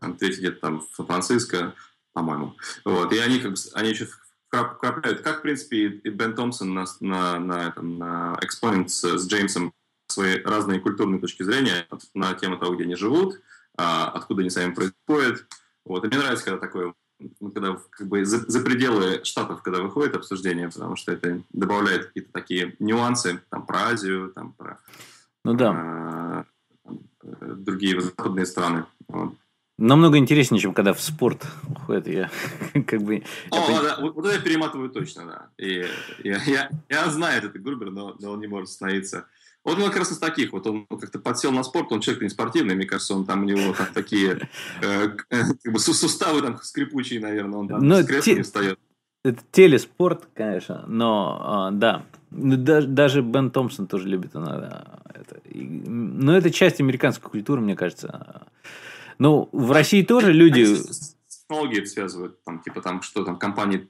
Speaker 2: там третий где-то там в Сан-Франциско, по-моему. Вот. И они как бы, они еще вкрапляют, как, в принципе, и Бен Томпсон на, на, на, этом, на Exponent с, с Джеймсом свои разные культурные точки зрения на тему того, где они живут, а, откуда они сами происходят, вот. И мне нравится, когда такое, ну, когда как бы за, за пределы штатов, когда выходит обсуждение, потому что это добавляет какие-то такие нюансы там, про Азию, там, про
Speaker 1: ну, да.
Speaker 2: э, другие западные страны. Вот.
Speaker 1: Намного интереснее, чем когда в спорт уходит. Я как бы...
Speaker 2: О, я да, вот, вот это я перематываю точно, да. И, я, я, я знаю этот Грубер, но, но он не может становиться вот он как раз из таких, вот он как-то подсел на спорт, он человек не спортивный, мне кажется, он там у него там такие э, как бы суставы там скрипучие, наверное, он там но с кресла те... не встает.
Speaker 1: Это телеспорт, конечно, но а, да, ну, даже, даже Бен Томпсон тоже любит иногда это. Но это часть американской культуры, мне кажется. Ну, в России тоже люди...
Speaker 2: Технологии связывают, там, типа там, что там, компании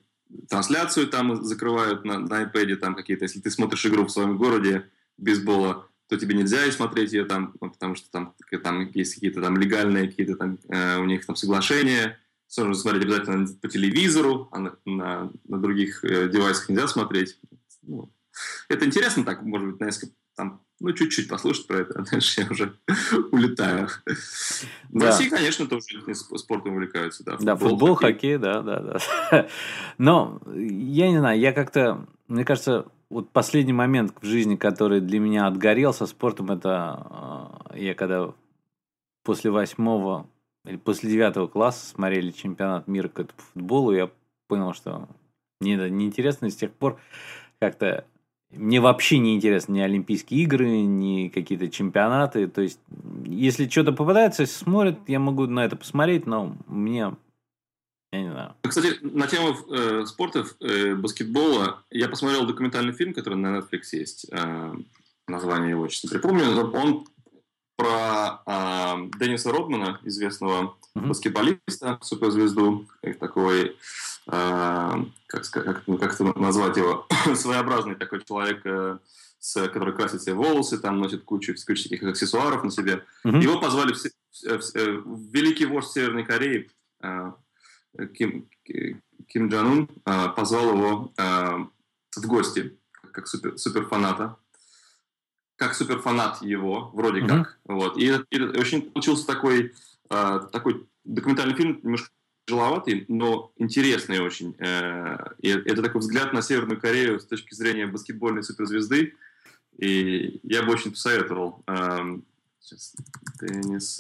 Speaker 2: трансляцию там закрывают на, на iPad, там какие-то, если ты смотришь игру в своем городе, бейсбола, то тебе нельзя и смотреть ее там, ну, потому что там, там есть какие-то там легальные какие-то там э, у них там соглашения. Нужно смотреть обязательно по телевизору, а на, на, на других э, девайсах нельзя смотреть. Ну, это интересно так, может быть, на несколько там, ну, чуть-чуть послушать про это, а дальше я уже улетаю. В да. России, конечно, тоже спортом увлекаются, да.
Speaker 1: Футбол, да, футбол, хоккей. хоккей, да, да, да. Но я не знаю, я как-то, мне кажется, вот последний момент в жизни, который для меня отгорел со спортом, это э, я когда после восьмого или после девятого класса смотрели чемпионат мира по футболу, я понял, что мне это неинтересно, и с тех пор как-то мне вообще не интересно ни Олимпийские игры, ни какие-то чемпионаты. То есть, если что-то попадается, смотрят, я могу на это посмотреть, но мне я не знаю.
Speaker 2: Кстати, на тему э, спорта, э, баскетбола, я посмотрел документальный фильм, который на Netflix есть. Э, название его, честно припомню. Он про э, Денниса Родмана, известного mm-hmm. баскетболиста, суперзвезду, такой, э, как, как, ну, как это назвать его, своеобразный такой человек, э, с, который красит себе волосы, там носит кучу, кучу таких аксессуаров на себе. Mm-hmm. Его позвали в, в, в, в великий вождь Северной Кореи, э, Ким, Ким Джон Ун а, позвал его а, в гости как супер, суперфаната, как суперфанат его, вроде mm-hmm. как. Вот. И, и очень получился такой, а, такой документальный фильм, немножко тяжеловатый, но интересный очень. Э, и это такой взгляд на Северную Корею с точки зрения баскетбольной суперзвезды. И я бы очень посоветовал. Сейчас, Деннис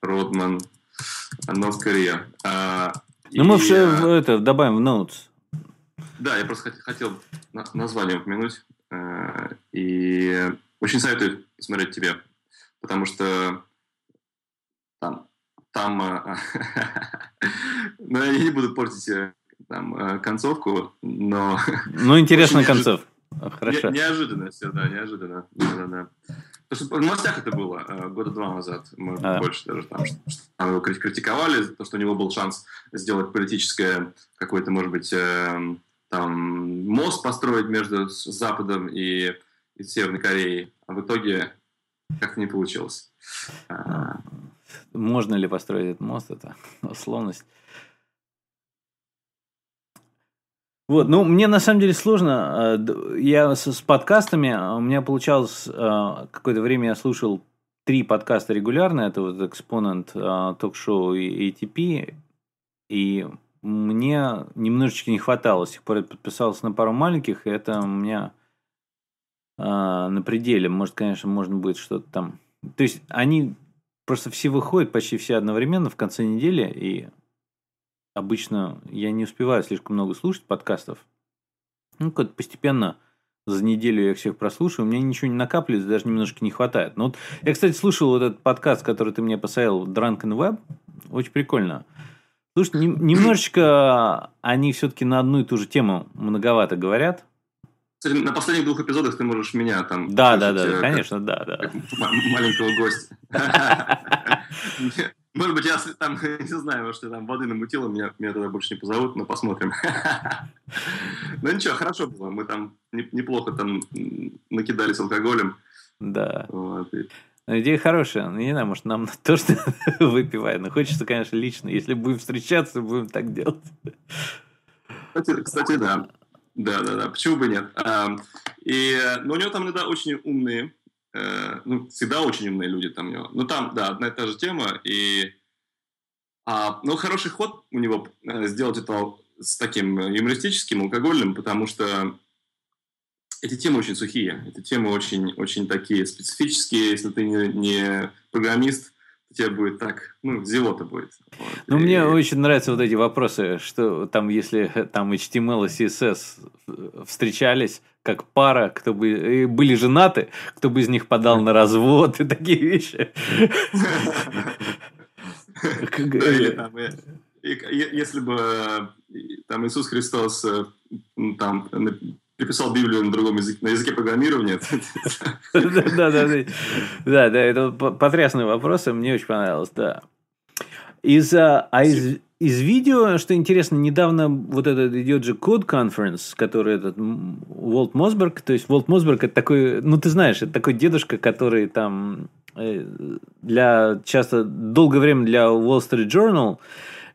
Speaker 2: Родман, Норд Корея.
Speaker 1: Ну, мы все э, это добавим в notes.
Speaker 2: Да, я просто хотел название упомянуть. Э, и очень советую посмотреть тебе, потому что там, там э, ну, я не буду портить там концовку, но...
Speaker 1: Ну, интересная концовка. Хорошо.
Speaker 2: Неожиданно все, да, неожиданно. Да, да, да. Потому что в новостях это было э, года два назад, может а. больше даже, там, что, что там его критиковали, то, что у него был шанс сделать политическое, какой-то, может быть, э, там, мост построить между Западом и, и Северной Кореей, а в итоге как-то не получилось. А.
Speaker 1: Можно ли построить этот мост, это условность. Вот, ну, мне на самом деле сложно. э, Я с, с подкастами, у меня получалось, э, какое-то время я слушал три подкаста регулярно, это вот Экспонент, ток-шоу и ATP, и мне немножечко не хватало, с тех пор я подписался на пару маленьких, и это у меня э, на пределе, может, конечно, можно будет что-то там... То есть, они просто все выходят, почти все одновременно в конце недели, и обычно я не успеваю слишком много слушать подкастов. Ну, как постепенно за неделю я их всех прослушаю, у меня ничего не накапливается, даже немножко не хватает. Но вот я, кстати, слушал вот этот подкаст, который ты мне посоветовал, Drunken Web, очень прикольно. Слушай, немножечко они все-таки на одну и ту же тему многовато говорят.
Speaker 2: Кстати, на последних двух эпизодах ты можешь меня там...
Speaker 1: Да, да, да, конечно, да, да.
Speaker 2: Маленького гостя. Может быть, я там, не знаю, может, я там воды намутила, меня, меня тогда больше не позовут, но посмотрим. Ну ничего, хорошо было. Мы там неплохо там накидались алкоголем.
Speaker 1: Да. Ну, идея хорошая. Ну, не знаю, может, нам то, что выпивает. Но хочется, конечно, лично. Если будем встречаться, будем так делать.
Speaker 2: Кстати, кстати да. Да, да, да. Почему бы нет? И, но у него там иногда очень умные Э, ну, всегда очень умные люди там у него. Ну, там, да, одна и та же тема, и... А, ну, хороший ход у него э, сделать это с таким юмористическим, алкогольным, потому что эти темы очень сухие, эти темы очень, очень такие специфические, если ты не, не программист, у тебя будет так, ну, зевота будет.
Speaker 1: Вот. Ну, и... мне очень нравятся вот эти вопросы, что там, если там HTML и CSS встречались, как пара, кто бы были женаты, кто бы из них подал на развод и такие вещи.
Speaker 2: Если бы там Иисус Христос там приписал Библию на другом языке, на языке программирования.
Speaker 1: Да, да, да. Да, да, это потрясный вопрос, и мне очень понравилось, да. Из, а из, из видео, что интересно, недавно вот этот идет же Code Conference, который этот Волт Мосберг, то есть Волт Мосберг это такой, ну ты знаешь, это такой дедушка, который там э, для часто долгое время для Wall Street Journal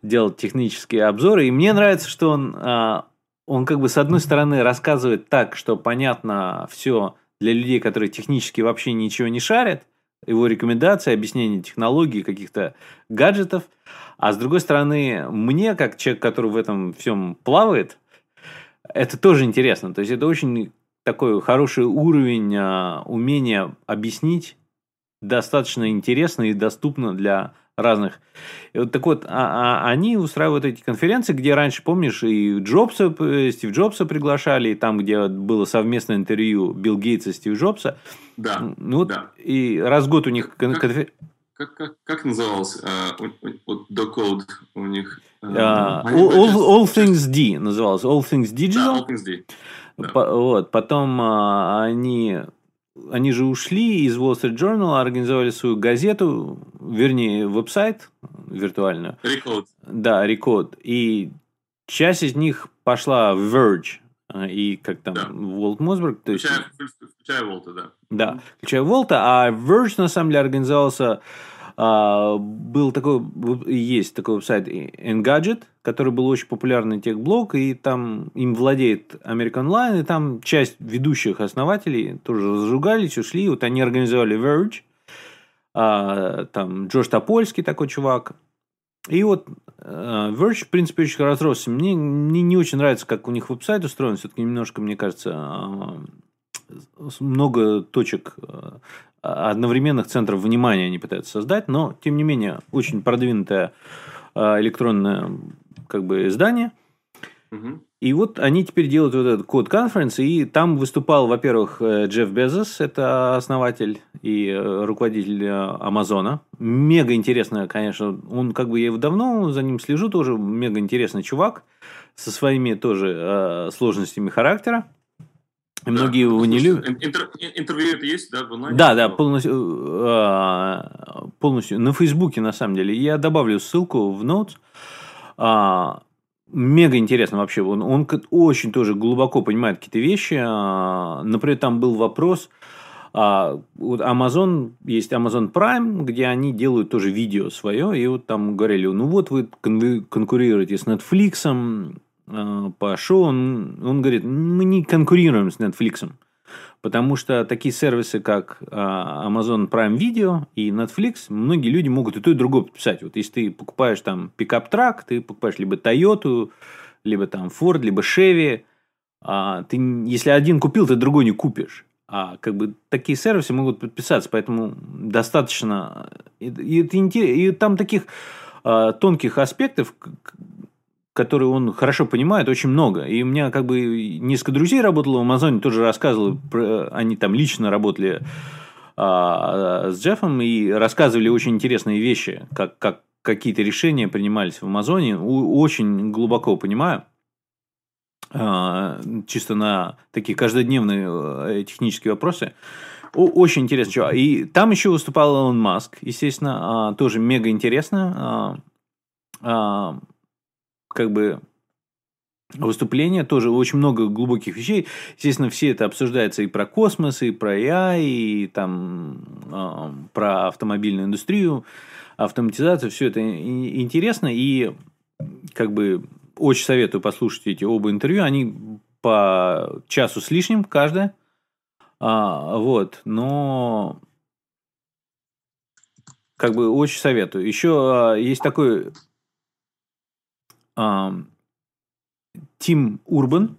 Speaker 1: делал технические обзоры, и мне нравится, что он, а, он как бы с одной стороны рассказывает так, что понятно все для людей, которые технически вообще ничего не шарят, его рекомендации, объяснение технологий, каких-то гаджетов – а с другой стороны, мне, как человек, который в этом всем плавает, это тоже интересно. То есть это очень такой хороший уровень а, умения объяснить достаточно интересно и доступно для разных. И вот так вот, а, а, они устраивают эти конференции, где раньше, помнишь, и Джобса, э, Стив Джобса приглашали, и там, где было совместное интервью Билл Гейтса и Стив Джобса.
Speaker 2: Да.
Speaker 1: Ну, вот, да. И раз в год у них конференция
Speaker 2: как, как, как называлось uh, вот Docode у них?
Speaker 1: Uh, uh, all, all, all Things D называлось. All Things Digital.
Speaker 2: Да, All Things D.
Speaker 1: Да. По, вот, потом uh, они, они же ушли из Wall Street Journal, организовали свою газету, вернее, веб-сайт виртуальную.
Speaker 2: Recode.
Speaker 1: Да, Recode. И часть из них пошла в Verge и как там, да. Волт Мосберг.
Speaker 2: То включая, есть... включая Волта, да.
Speaker 1: Да, включая Волта, а Verge на самом деле организовался а, был такой, есть такой веб-сайт Engadget, который был очень популярный техблог, и там им владеет American Online, и там часть ведущих основателей тоже разругались, ушли, вот они организовали Verge, а, там Джош Топольский такой чувак, и вот uh, Verge, в принципе, очень разросся. Мне, мне не очень нравится, как у них веб-сайт устроен. Все-таки немножко, мне кажется, uh, много точек одновременных центров внимания они пытаются создать, но, тем не менее, очень продвинутое а, электронное как бы издание. Угу. И вот они теперь делают вот этот код конференс, и там выступал, во-первых, э, Джефф Безос, это основатель и э, руководитель э, Амазона. Мега интересно, конечно, он как бы я его давно за ним слежу тоже, мега интересный чувак со своими тоже э, сложностями характера. И многие его не любят.
Speaker 2: Интер, интервью это есть, да,
Speaker 1: в онлайне? Да, да, полностью, а, полностью. На Фейсбуке, на самом деле. Я добавлю ссылку в Notes. А, мега интересно вообще. Он, он очень тоже глубоко понимает какие-то вещи. А, например, там был вопрос. А, вот Amazon, есть Amazon Prime, где они делают тоже видео свое, и вот там говорили, ну вот вы конкурируете с Netflix, э, по шоу, он, он говорит, мы не конкурируем с Netflix. Потому что такие сервисы, как а, Amazon Prime Video и Netflix, многие люди могут и то, и другое подписать. Вот если ты покупаешь там пикап-трак, ты покупаешь либо Toyota, либо там Ford, либо Chevy. А, ты, если один купил, ты другой не купишь. А как бы такие сервисы могут подписаться, поэтому достаточно... И, и, и там таких тонких аспектов, которые он хорошо понимает, очень много. И у меня как бы несколько друзей работало в Амазоне, тоже рассказывали, про, они там лично работали а, с Джеффом и рассказывали очень интересные вещи, как, как какие-то решения принимались в Амазоне. Очень глубоко понимаю. А, чисто на такие каждодневные э, технические вопросы. Очень интересно. Чего. И там еще выступал Илон Маск, естественно, а, тоже мега интересно как бы выступление, тоже очень много глубоких вещей. Естественно, все это обсуждается и про космос, и про AI, и там э, про автомобильную индустрию, автоматизацию. Все это интересно, и как бы очень советую послушать эти оба интервью. Они по часу с лишним каждое. А, вот, но как бы очень советую. Еще а, есть такой Тим Урбан.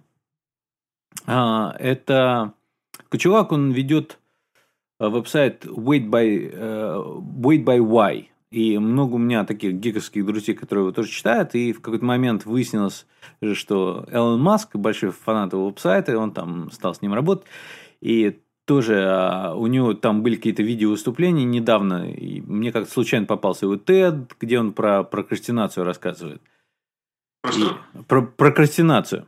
Speaker 1: А, это чувак, он ведет а, веб-сайт Wait by, uh, Wait by Why. И много у меня таких гиковских друзей, которые его тоже читают. И в какой-то момент выяснилось, что Элон Маск, большой фанат его веб-сайта, он там стал с ним работать. И тоже а, у него там были какие-то видео выступления недавно. И мне как-то случайно попался его TED, где он про прокрастинацию рассказывает.
Speaker 2: Про что?
Speaker 1: Про прокрастинацию.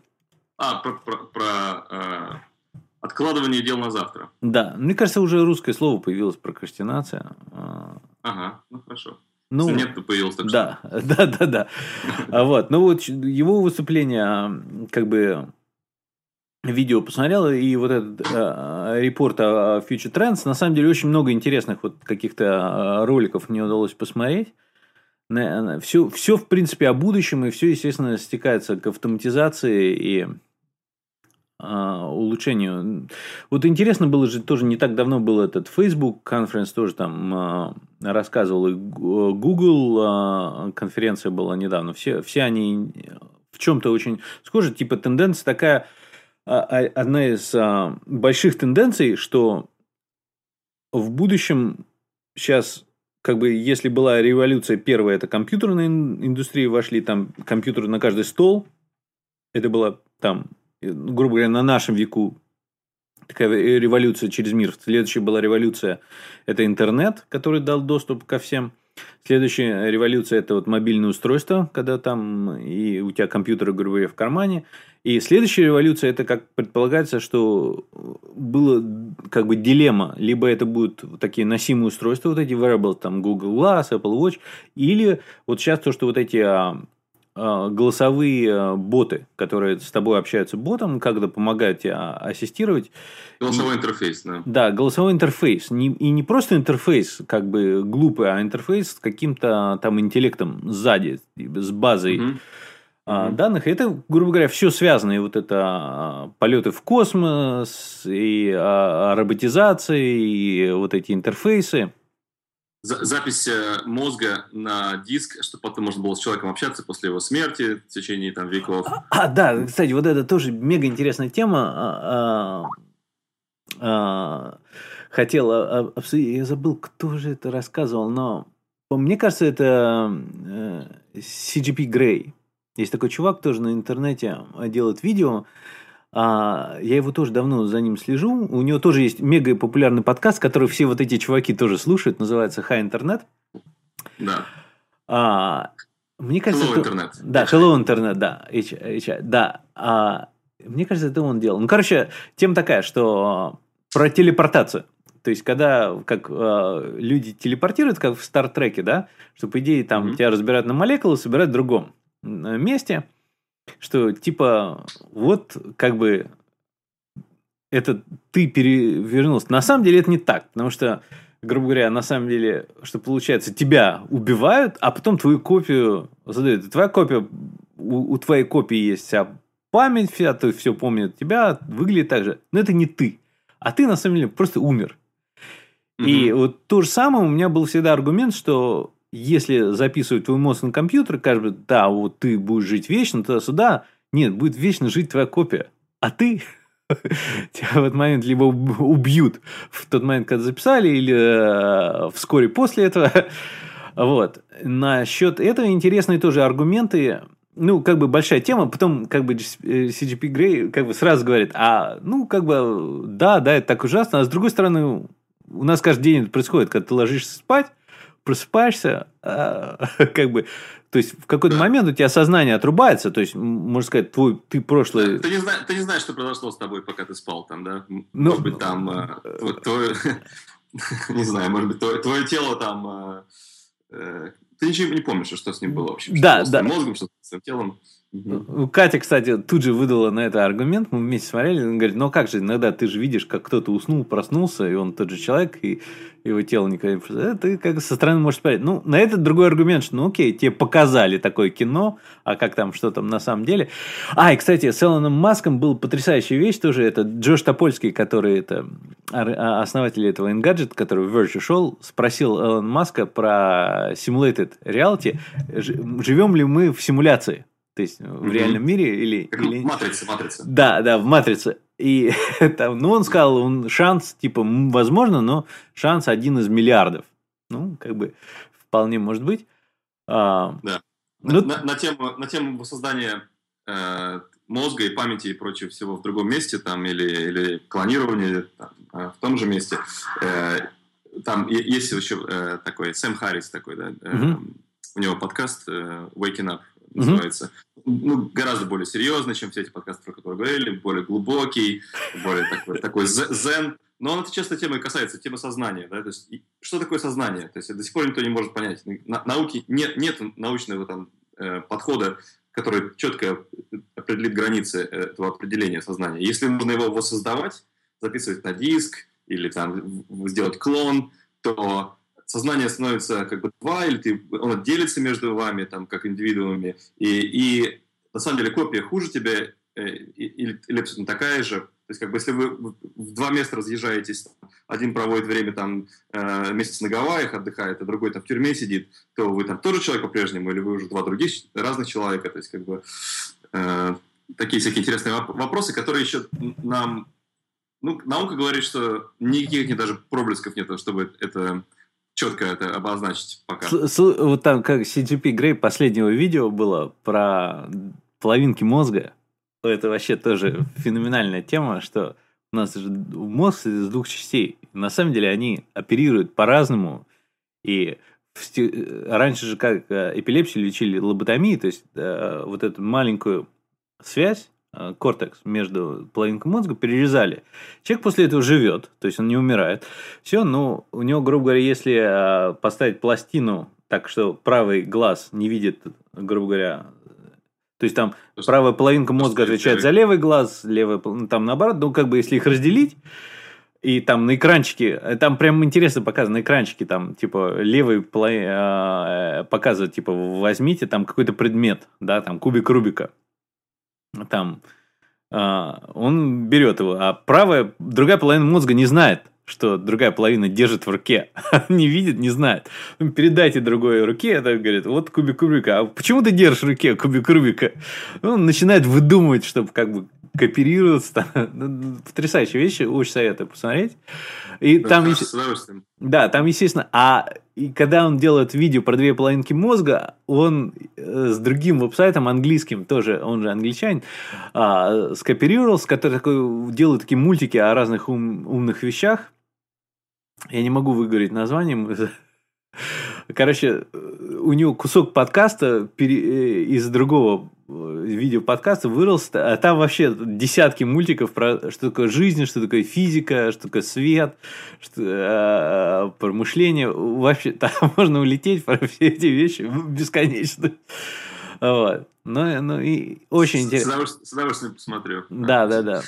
Speaker 2: А, про, про, про э, откладывание дел на завтра.
Speaker 1: Да, мне кажется, уже русское слово появилось прокрастинация.
Speaker 2: Ага, ну хорошо. Ну, нет, то появилось так
Speaker 1: да, что. Да, да, да. А вот, ну вот его выступление, как бы видео посмотрел, и вот этот э, репорт о Future Trends, на самом деле очень много интересных вот каких-то роликов мне удалось посмотреть все, все, в принципе, о будущем, и все, естественно, стекается к автоматизации и а, улучшению. Вот интересно было же, тоже не так давно был этот Facebook конференц, тоже там а, рассказывал, и Google а, конференция была недавно. Все, все они в чем-то очень схожи. Типа тенденция такая, одна из больших тенденций, что в будущем сейчас как бы, если была революция первая, это компьютерная индустрия, вошли там компьютеры на каждый стол. Это было там, грубо говоря, на нашем веку такая революция через мир. Следующая была революция – это интернет, который дал доступ ко всем. Следующая революция – это вот мобильное устройство, когда там и у тебя компьютер, грубо говоря, в кармане. И следующая революция – это, как предполагается, что было как бы дилемма. Либо это будут такие носимые устройства, вот эти wearables, там Google Glass, Apple Watch, или вот сейчас то, что вот эти а, голосовые а, боты, которые с тобой общаются ботом, когда помогают тебе ассистировать.
Speaker 2: Голосовой и, интерфейс, да.
Speaker 1: Да, голосовой интерфейс. Не, и не просто интерфейс, как бы глупый, а интерфейс с каким-то там интеллектом сзади, с базой. Угу данных. Это, грубо говоря, все связано. И вот это полеты в космос, и роботизация, и вот эти интерфейсы
Speaker 2: запись э, мозга на диск, чтобы потом можно было с человеком общаться после его смерти в течение там веков.
Speaker 1: А, а да, кстати, вот это тоже мега интересная тема. А, а, а, хотел обсудить, я забыл, кто же это рассказывал, но мне кажется, это э, CGP Grey. Есть такой чувак тоже на интернете делает видео, а, я его тоже давно за ним слежу. У него тоже есть мега популярный подкаст, который все вот эти чуваки тоже слушают. Называется High Internet.
Speaker 2: Да.
Speaker 1: А, мне кажется,
Speaker 2: Hello. Internet.
Speaker 1: Да, Hello Internet, да. H, H, да. А, мне кажется, это он делал. Ну, короче, тема такая, что про телепортацию. То есть, когда как э, люди телепортируют, как в Стартреке, да, что, по идее, там mm-hmm. тебя разбирают на молекулы, собирают в другом месте – что типа вот как бы это ты перевернулся. На самом деле это не так, потому что, грубо говоря, на самом деле, что получается, тебя убивают, а потом твою копию задают. Твоя копия у, у твоей копии есть вся память, вся, ты все помнит тебя, выглядит так же. Но это не ты. А ты, на самом деле, просто умер. Mm-hmm. И вот то же самое у меня был всегда аргумент, что если записывать твой мозг на компьютер, кажется, да, вот ты будешь жить вечно, туда-сюда. Нет, будет вечно жить твоя копия. А ты тебя в этот момент либо убьют в тот момент, когда записали, или э, вскоре после этого. Вот. Насчет этого интересные тоже аргументы. Ну, как бы большая тема, потом как бы CGP Grey как бы сразу говорит, а, ну, как бы, да, да, это так ужасно, а с другой стороны, у нас каждый день это происходит, когда ты ложишься спать, просыпаешься, а, как бы, то есть в какой-то момент у тебя сознание отрубается, то есть, можно сказать, твой, ты прошлый...
Speaker 2: Ты не, знаешь, ты не знаешь, что произошло с тобой, пока ты спал там, да? Ну, может быть, там, э, твое, не знаю, может быть, твое, твое тело там э, Э, ты ничего не помнишь, что с ним было вообще?
Speaker 1: Да, да.
Speaker 2: С мозгом, что с телом.
Speaker 1: Угу. Катя, кстати, тут же выдала на это аргумент. Мы вместе смотрели. Он говорит, ну как же, иногда ты же видишь, как кто-то уснул, проснулся, и он тот же человек, и его тело никогда не... Э, ты как со стороны можешь смотреть. Ну, на это другой аргумент, что, ну окей, тебе показали такое кино, а как там, что там на самом деле. А, и, кстати, с Элоном Маском был потрясающая вещь тоже. Это Джош Топольский, который это а, основатель этого Engadget, который в Verge шел, спросил Элона Маска про simulated reality. Живем ли мы в симуляции? То есть в реальном мире или...
Speaker 2: Как
Speaker 1: или...
Speaker 2: Матрица, матрица.
Speaker 1: Да, да, в матрице. И там, ну, он сказал, он шанс, типа, возможно, но шанс один из миллиардов. Ну, как бы, вполне может быть.
Speaker 2: А, да. Ну, на, на, тему, на тему воссоздания э, мозга и памяти и прочего всего в другом месте, там, или, или клонирование там, э, в том же месте. Э, там есть еще э, такой, Сэм Харрис такой, да, э, угу. у него подкаст э, Waking Up называется. Mm-hmm. Ну, гораздо более серьезный, чем все эти подкасты, про которые говорили, более глубокий, более такой, такой зен. Но он это часто темы касается, темы сознания. Да? То есть, что такое сознание? То есть, до сих пор никто не может понять. На, науки нет, нет научного там, э, подхода, который четко определит границы этого определения сознания. Если можно его воссоздавать, записывать на диск или там сделать клон, то сознание становится как бы два, или ты, он делится между вами, там, как индивидуумами, и, и на самом деле копия хуже тебя, э, или, или абсолютно такая же. То есть, как бы, если вы в два места разъезжаетесь, один проводит время там э, месяц на Гавайях отдыхает, а другой там в тюрьме сидит, то вы там тоже человек по-прежнему, или вы уже два других разных человека. То есть, как бы, э, такие всякие интересные вопросы, которые еще нам... Ну, наука говорит, что никаких даже проблесков нет, чтобы это четко это обозначить пока. С,
Speaker 1: вот там как CGP Grey последнего видео было про половинки мозга. Это вообще тоже феноменальная тема, что у нас же мозг из двух частей. На самом деле они оперируют по-разному. И раньше же как э, эпилепсию лечили лоботомией, то есть э, вот эту маленькую связь кортекс между половинкой мозга перерезали. Человек после этого живет, то есть он не умирает. Все, ну, у него, грубо говоря, если э, поставить пластину так, что правый глаз не видит, грубо говоря, то есть там Просто правая половинка мозга отвечает за левый глаз, левая, ну, там наоборот, ну, как бы если их разделить, и там на экранчике, э, там прям интересно показано, на экранчике там, типа, левый э, показывает, типа, возьмите там какой-то предмет, да, там кубик Рубика там, а, он берет его, а правая, другая половина мозга не знает, что другая половина держит в руке. не видит, не знает. Передайте другой руке, это говорит, вот кубик Рубика. А почему ты держишь в руке кубик Рубика? Он начинает выдумывать, чтобы как бы кооперироваться. Ну, потрясающие вещи, очень советую посмотреть. И да, там, с удовольствием. Да, там, естественно, а и когда он делает видео про две половинки мозга, он э, с другим веб-сайтом английским, тоже он же англичанин, а, скооперировался, который такой, делает такие мультики о разных ум, умных вещах. Я не могу выговорить названием. Короче, у него кусок подкаста э, из другого видео-подкаста вырос, а там вообще десятки мультиков про что такое жизнь, что такое физика, что такое свет, что, э, про мышление. Вообще, там можно улететь про все эти вещи бесконечно. Вот. Ну, ну и очень с, интересно.
Speaker 2: С удовольствием, с удовольствием посмотрю.
Speaker 1: Да, да, да.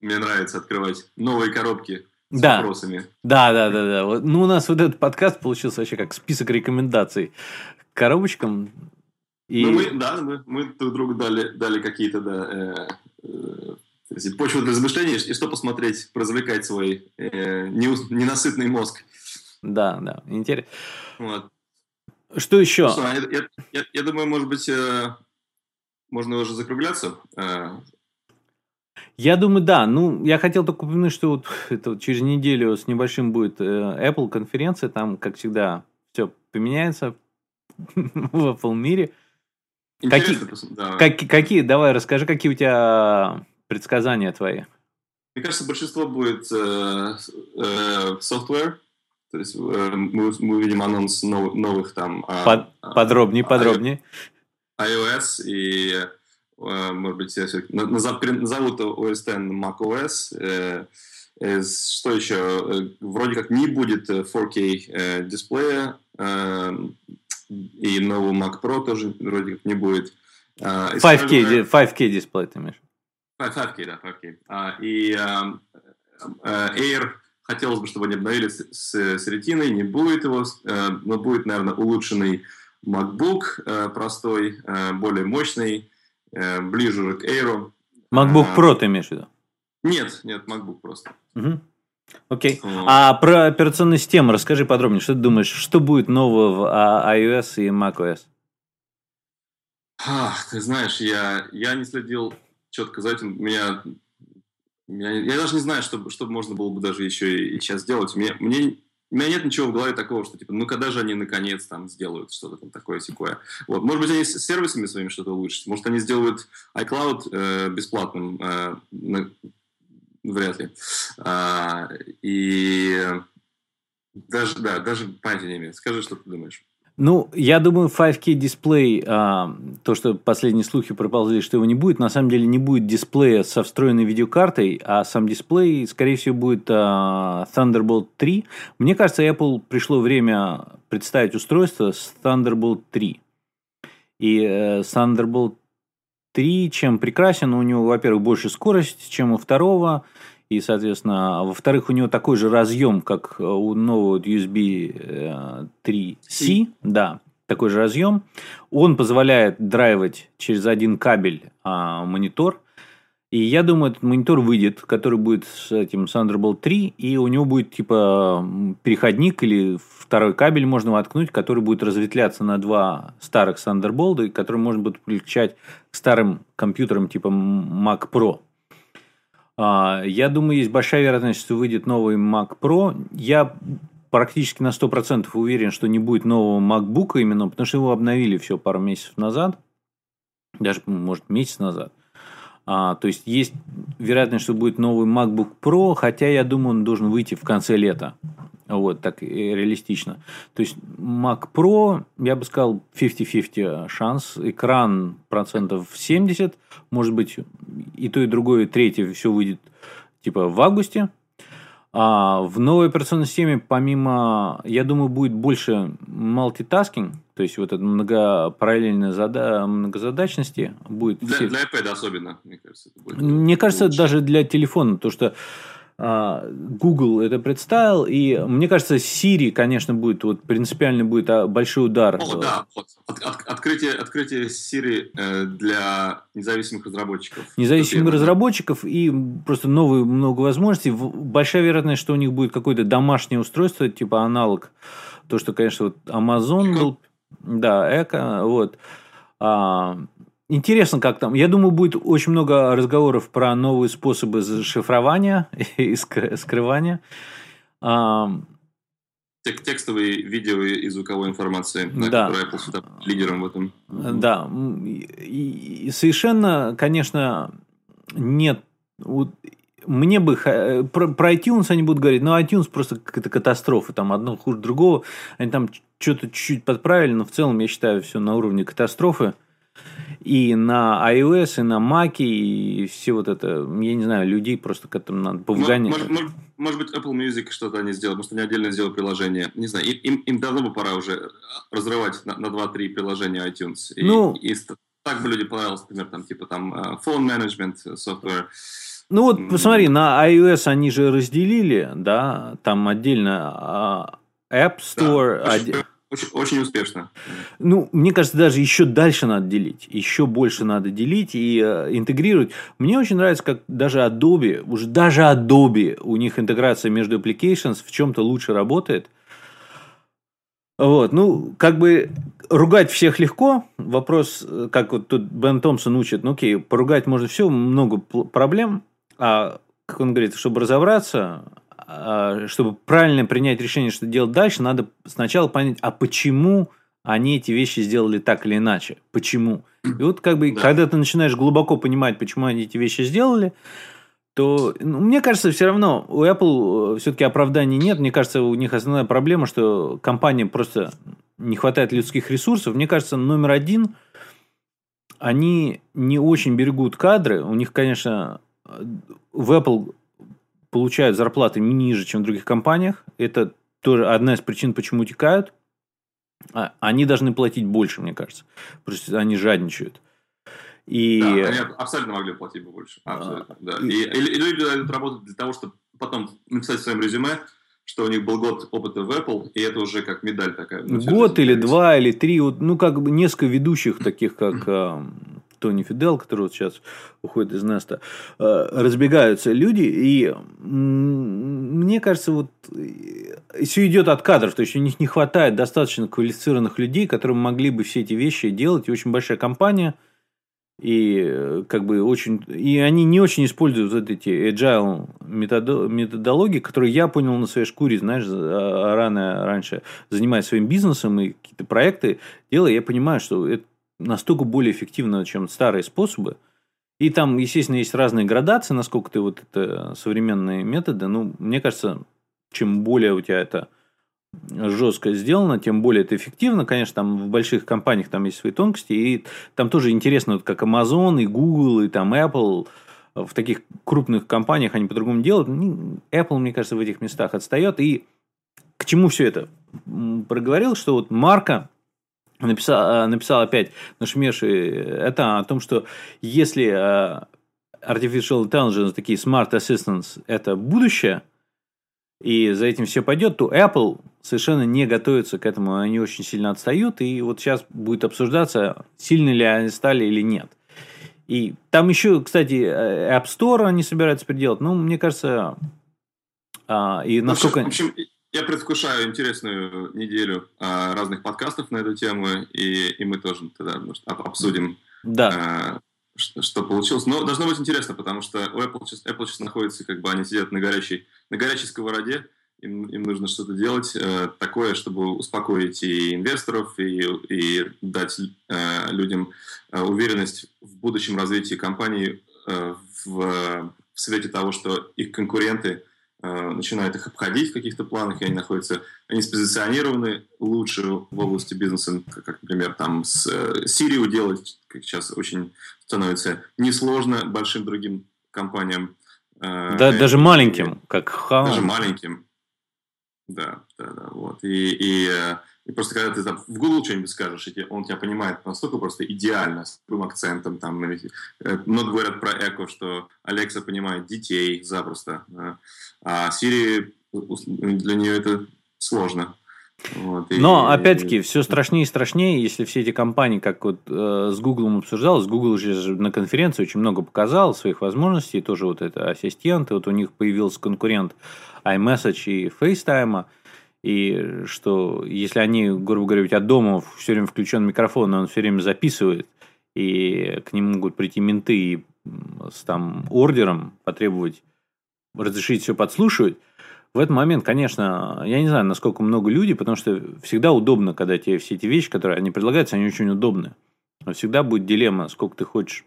Speaker 2: Мне нравится открывать новые коробки с да. вопросами.
Speaker 1: Да, да, да, да. Вот, ну, у нас вот этот подкаст получился вообще как список рекомендаций к коробочкам
Speaker 2: И... Ну, мы, да, мы, мы друг другу дали, дали какие-то, да, э, э, почву для размышлений, и что посмотреть, развлекать свой э, ненасытный мозг.
Speaker 1: Да, да, интересно. Вот. Что еще? Ну,
Speaker 2: что, я, я, я думаю, может быть, э, можно уже закругляться. Э,
Speaker 1: я думаю, да. Ну, я хотел только упомянуть, что вот это вот через неделю с небольшим будет э, Apple конференция. Там, как всегда, все поменяется в Apple мире. Какие, да. как, какие, давай, расскажи, какие у тебя предсказания твои?
Speaker 2: Мне кажется, большинство будет э, э, software. То есть э, мы, мы увидим анонс нов, новых там...
Speaker 1: Э, Под, подробнее, подробнее.
Speaker 2: iOS и Э, может быть, я назовут OS X macOS. Э, э, что еще? Вроде как не будет 4K дисплея, и нового Mac Pro тоже вроде как не будет.
Speaker 1: 5K, 5K дисплей ты имеешь?
Speaker 2: 5K, да, 5K. А, и Air хотелось бы, чтобы они обновили с, с ретиной, не будет его, но будет, наверное, улучшенный MacBook простой, более мощный, Э, ближе к Air.
Speaker 1: MacBook а, Pro ты имеешь в виду?
Speaker 2: Нет, нет, MacBook просто.
Speaker 1: Угу. Окей. Okay. А про операционную систему расскажи подробнее. Что ты думаешь, что будет нового в а, iOS и macOS?
Speaker 2: Ах, ты знаешь, я, я не следил четко за этим. Меня, меня, я даже не знаю, что, что можно было бы даже еще и сейчас сделать. Мне, мне у меня нет ничего в голове такого, что типа, ну когда же они наконец там сделают что-то там такое секое. Вот, может быть, они с сервисами своими что-то улучшат, может, они сделают iCloud э, бесплатным, э, на... вряд ли. А, и даже, да, даже понятия не имею. Скажи, что ты думаешь.
Speaker 1: Ну, я думаю, 5K дисплей, а, то, что последние слухи проползли, что его не будет, на самом деле не будет дисплея со встроенной видеокартой, а сам дисплей, скорее всего, будет а, Thunderbolt 3. Мне кажется, Apple пришло время представить устройство с Thunderbolt 3. И э, Thunderbolt 3 чем прекрасен, у него, во-первых, больше скорости, чем у второго, и, соответственно, во-вторых, у него такой же разъем, как у нового USB 3C, да, такой же разъем. Он позволяет драйвать через один кабель а, монитор. И я думаю, этот монитор выйдет, который будет с этим Thunderbolt 3, и у него будет типа переходник или второй кабель можно воткнуть, который будет разветвляться на два старых Thunderbolt, которые можно будет подключать к старым компьютерам типа Mac Pro. А, я думаю, есть большая вероятность, что выйдет новый Mac Pro. Я практически на 100% уверен, что не будет нового MacBook именно, потому что его обновили все пару месяцев назад. Даже, может, месяц назад. А, то есть, есть вероятность, что будет новый MacBook Pro, хотя я думаю, он должен выйти в конце лета. Вот, так реалистично. То есть, Mac Pro, я бы сказал, 50-50 шанс. Экран процентов 70. Может быть, и то, и другое, и третье все выйдет типа в августе. А в новой операционной системе, помимо, я думаю, будет больше мультитаскинг, то есть вот это многопараллельная зада... многозадачности будет.
Speaker 2: Для, все... для iPad особенно, мне кажется.
Speaker 1: Это будет мне кажется, лучше. даже для телефона, то что а, Google это представил, и мне кажется, Siri, конечно, будет вот принципиально будет а, большой удар.
Speaker 2: О, да, вот. От, от, открытие, открытие Siri э, для независимых разработчиков.
Speaker 1: Независимых разработчиков и просто новые много возможностей. Большая вероятность, что у них будет какое-то домашнее устройство, типа аналог. То, что, конечно, вот Amazon был, да, Эко, вот. А, Интересно, как там. Я думаю, будет очень много разговоров про новые способы зашифрования и скрывания.
Speaker 2: Текстовые, видео и звуковой информации, да. которая Apple сюда лидером в этом.
Speaker 1: Да. И совершенно, конечно, нет мне бы про, про iTunes они будут говорить, но iTunes просто какая-то катастрофа, там одно хуже другого, они там что-то чуть-чуть подправили, но в целом я считаю все на уровне катастрофы и на iOS, и на Mac, и все вот это, я не знаю, людей просто к этому надо повгонять.
Speaker 2: Может, может, может быть, Apple Music что-то они сделают, может, они отдельно сделают приложение. Не знаю, им, им давно бы пора уже разрывать на, на 2-3 приложения iTunes. И, ну, и так бы люди понравилось, например, там, типа там э, phone management software.
Speaker 1: Ну вот, посмотри, на iOS они же разделили, да, там отдельно а, App Store.
Speaker 2: Да, очень, очень, очень успешно.
Speaker 1: Ну, мне кажется, даже еще дальше надо делить, еще больше надо делить и э, интегрировать. Мне очень нравится, как даже Adobe, уже даже Adobe, у них интеграция между applications в чем-то лучше работает. Вот, ну, как бы ругать всех легко. Вопрос, э, как вот тут Бен Томпсон учит, ну окей, поругать можно все, много проблем, а как он говорит, чтобы разобраться, а, чтобы правильно принять решение, что делать дальше, надо сначала понять, а почему они эти вещи сделали так или иначе. Почему? И вот как бы, да. когда ты начинаешь глубоко понимать, почему они эти вещи сделали, то ну, мне кажется, все равно у Apple э, все-таки оправданий нет. Мне кажется, у них основная проблема, что компания просто не хватает людских ресурсов. Мне кажется, номер один, они не очень берегут кадры. У них, конечно, в Apple получают зарплаты ниже, чем в других компаниях. Это тоже одна из причин, почему утекают. А, они должны платить больше, мне кажется. Просто они жадничают.
Speaker 2: И... Да, они абсолютно могли платить бы больше. Абсолютно, а, да. И, и, и люди идут работать для того, чтобы потом написать в своем резюме, что у них был год опыта в Apple, и это уже как медаль такая.
Speaker 1: Год или два, или три, вот, ну, как бы несколько ведущих, таких как Тони Фидел, который вот сейчас уходит из Неста, э, разбегаются люди, и мне кажется, вот э, все идет от кадров, то есть у них не хватает достаточно квалифицированных людей, которые могли бы все эти вещи делать, и очень большая компания – и э, как бы очень и они не очень используют вот эти agile методо, методологии, которые я понял на своей шкуре, знаешь, а, рано раньше занимаясь своим бизнесом и какие-то проекты делая, я понимаю, что это настолько более эффективно, чем старые способы. И там, естественно, есть разные градации, насколько ты вот это современные методы. Ну, мне кажется, чем более у тебя это жестко сделано, тем более это эффективно. Конечно, там в больших компаниях там есть свои тонкости, и там тоже интересно, вот как Amazon и Google и там Apple в таких крупных компаниях они по-другому делают. Apple, мне кажется, в этих местах отстает. И к чему все это? Проговорил, что вот марка написал, написал опять нашумевший это о том, что если э, Artificial Intelligence, такие Smart Assistants, это будущее, и за этим все пойдет, то Apple совершенно не готовится к этому, они очень сильно отстают, и вот сейчас будет обсуждаться, сильно ли они стали или нет. И там еще, кстати, э, App Store они собираются переделать, ну, мне кажется, а, и насколько...
Speaker 2: В общем, я предвкушаю интересную неделю а, разных подкастов на эту тему, и, и мы тоже тогда может, обсудим,
Speaker 1: да.
Speaker 2: а, что, что получилось. Но должно быть интересно, потому что у Apple сейчас, Apple сейчас находится, как бы они сидят на горячей, на горячей сковороде, им, им нужно что-то делать э, такое, чтобы успокоить и инвесторов, и, и дать э, людям э, уверенность в будущем развитии компании э, в, в свете того, что их конкуренты начинают их обходить в каких-то планах, и они находятся, они спозиционированы лучше в области бизнеса, как, например, там с э, Сирию делать, как сейчас очень становится несложно большим другим компаниям.
Speaker 1: Э, да, даже маленьким, как Хаун.
Speaker 2: Даже маленьким. Да, да, да. Вот. И, и, э, и просто когда ты там в Google что-нибудь скажешь, и он тебя понимает настолько просто идеально, с любым акцентом. Там, э, много говорят про Эко, что Алекса понимает детей запросто. А Siri, для нее это сложно.
Speaker 1: Вот, Но, и, опять-таки, и... все страшнее и страшнее, если все эти компании, как вот э, с Google обсуждалось, Google же на конференции очень много показал своих возможностей, тоже вот это ассистенты, вот у них появился конкурент iMessage и FaceTime, и что если они, грубо говоря, у тебя дома все время включен микрофон, и он все время записывает, и к нему могут прийти менты и с там ордером потребовать разрешить все подслушивать, в этот момент, конечно, я не знаю, насколько много людей, потому что всегда удобно, когда тебе все эти вещи, которые они предлагаются, они очень удобны. Но всегда будет дилемма, сколько ты хочешь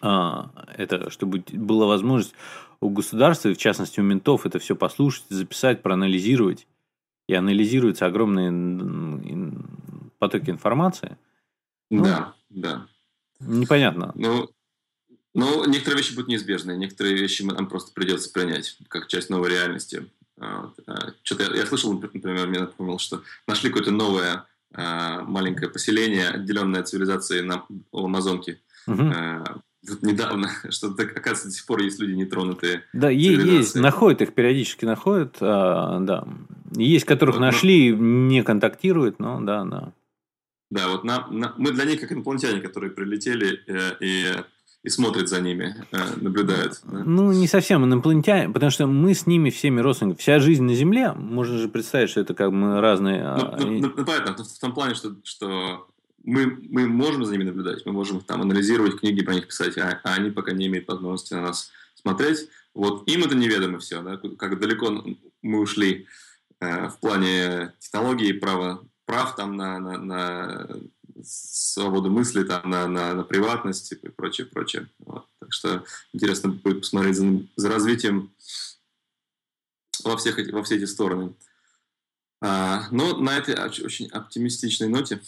Speaker 1: а, это, чтобы была возможность у государства, и в частности у ментов, это все послушать, записать, проанализировать. И анализируются огромные потоки информации.
Speaker 2: Ну, да, да.
Speaker 1: Непонятно.
Speaker 2: Ну, ну, некоторые вещи будут неизбежны, некоторые вещи нам просто придется принять, как часть новой реальности. А, а, Что-то я, я слышал, например, мне напомнил, что нашли какое-то новое маленькое поселение, отделенное от цивилизации на Амазонке. Угу вот недавно, что, оказывается, до сих пор есть люди нетронутые.
Speaker 1: Да, есть, находят их, периодически находят, а, да. Есть, которых нашли, не контактируют, но да, да.
Speaker 2: Да, вот на, на, мы для них как инопланетяне, которые прилетели э, и, и смотрят за ними, э, наблюдают.
Speaker 1: Да? Ну, не совсем инопланетяне, потому что мы с ними всеми родственниками. Вся жизнь на Земле, можно же представить, что это как мы разные...
Speaker 2: Ну, а, ну, ну, ну понятно, в том плане, что, что мы, мы можем за ними наблюдать, мы можем там анализировать книги, про них писать, а, а они пока не имеют возможности на нас смотреть. Вот им это неведомо все, да, как далеко мы ушли э, в плане технологий, права прав там на, на, на свободу мысли, там, на, на, на приватность и прочее, прочее. Вот. Так что интересно будет посмотреть за, за развитием во, всех, во все эти стороны. А, но на этой очень оптимистичной ноте,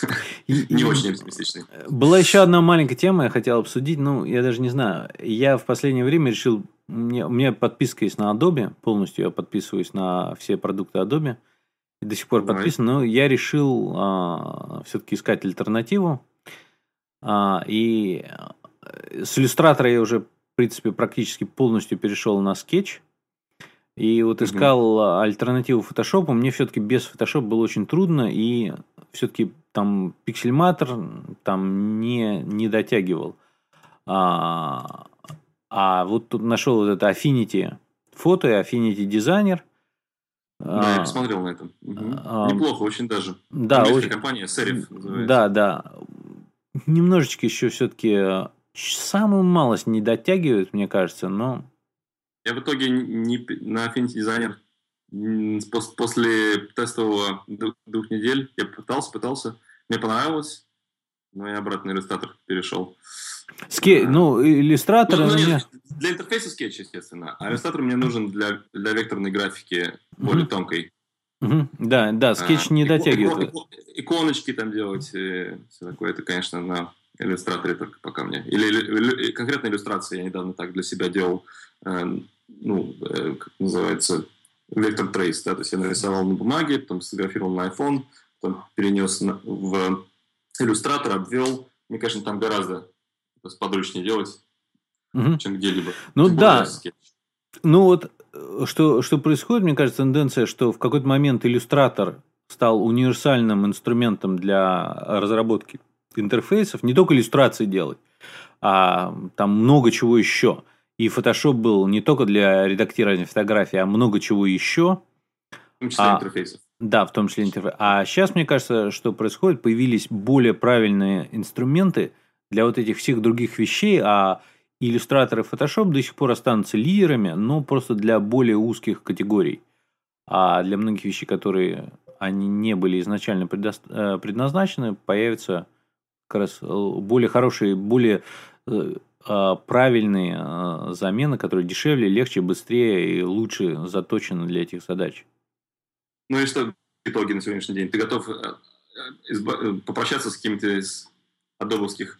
Speaker 2: не очень оптимистичной.
Speaker 1: Была еще одна маленькая тема, я хотел обсудить, ну, я даже не знаю. Я в последнее время решил, у меня, у меня подписка есть на Adobe, полностью я подписываюсь на все продукты Adobe – до сих пор подписан, но я решил а, все-таки искать альтернативу. А, и э, с иллюстратора я уже, в принципе, практически полностью перешел на скетч. И вот искал угу. альтернативу фотошопу. Мне все-таки без фотошопа было очень трудно. И все-таки там пиксельматор там не, не дотягивал. А, а вот тут нашел вот это Affinity фото и Affinity дизайнер.
Speaker 2: Да, я посмотрел на это. Угу. А, Неплохо, очень даже.
Speaker 1: Да,
Speaker 2: очень... компания Serif
Speaker 1: называется. Да, да. Немножечко еще все-таки э, самую малость не дотягивают, мне кажется, но...
Speaker 2: Я в итоге не, на Affinity Designer после тестового двух недель я пытался, пытался, мне понравилось, но я обратно на иллюстратор перешел.
Speaker 1: Ски... А, ну, иллюстратор... Ну,
Speaker 2: нет, для интерфейса скетч, естественно. А иллюстратор мне нужен для, для векторной графики более тонкой.
Speaker 1: Угу. Да, да, скетч а, не дотягивает. Икон,
Speaker 2: иконочки там делать, и все такое, это, конечно, на иллюстраторе только пока мне. Или, или конкретно иллюстрация я недавно так для себя делал, э, ну, э, как называется, вектор трейс, да, то есть я нарисовал на бумаге, потом сфотографировал на iPhone, потом перенес на, в иллюстратор, обвел. Мне, конечно, там гораздо подручнее делать, угу. чем где-либо.
Speaker 1: Ну Тем да. Ну вот, что, что происходит, мне кажется, тенденция, что в какой-то момент иллюстратор стал универсальным инструментом для разработки интерфейсов, не только иллюстрации делать, а там много чего еще. И Photoshop был не только для редактирования фотографий, а много чего еще.
Speaker 2: В том числе а, интерфейсов.
Speaker 1: Да, в том числе интерфейс. А сейчас, мне кажется, что происходит, появились более правильные инструменты для вот этих всех других вещей, а иллюстраторы Photoshop до сих пор останутся лидерами, но просто для более узких категорий. А для многих вещей, которые они не были изначально э, предназначены, появятся как раз э, более хорошие, более э, а, правильные замены, которые дешевле, легче, быстрее и лучше заточены для этих задач.
Speaker 2: Ну и что в итоге на сегодняшний день? Ты готов попрощаться с какими-то из адобовских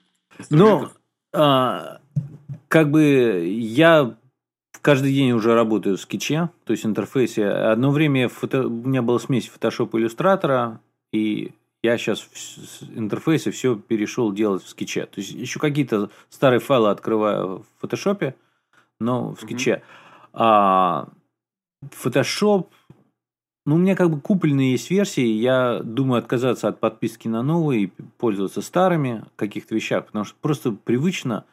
Speaker 1: ну, а, как бы я каждый день уже работаю в скетче, то есть интерфейсе. Одно время фото... у меня была смесь фотошопа и иллюстратора, и я сейчас в интерфейсе все перешел делать в скетче. То есть еще какие-то старые файлы открываю в фотошопе, но в скетче. Mm-hmm. А Photoshop ну, у меня как бы купленные есть версии, я думаю отказаться от подписки на новые и пользоваться старыми каких-то вещах, потому что просто привычно.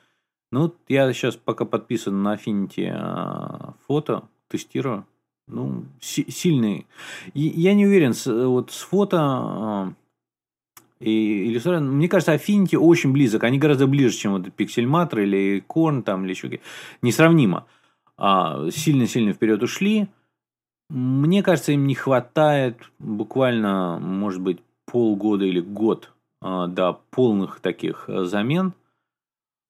Speaker 1: Ну, вот я сейчас пока подписан на Affinity а, фото, тестирую. Ну, си- сильный. Я не уверен, вот с фото а, и иллюстрация, мне кажется, Affinity очень близок. Они гораздо ближе, чем вот Pixelmator или Korn там, или еще Несравнимо. А, сильно-сильно вперед ушли. Мне кажется, им не хватает буквально, может быть, полгода или год а, до полных таких э, замен.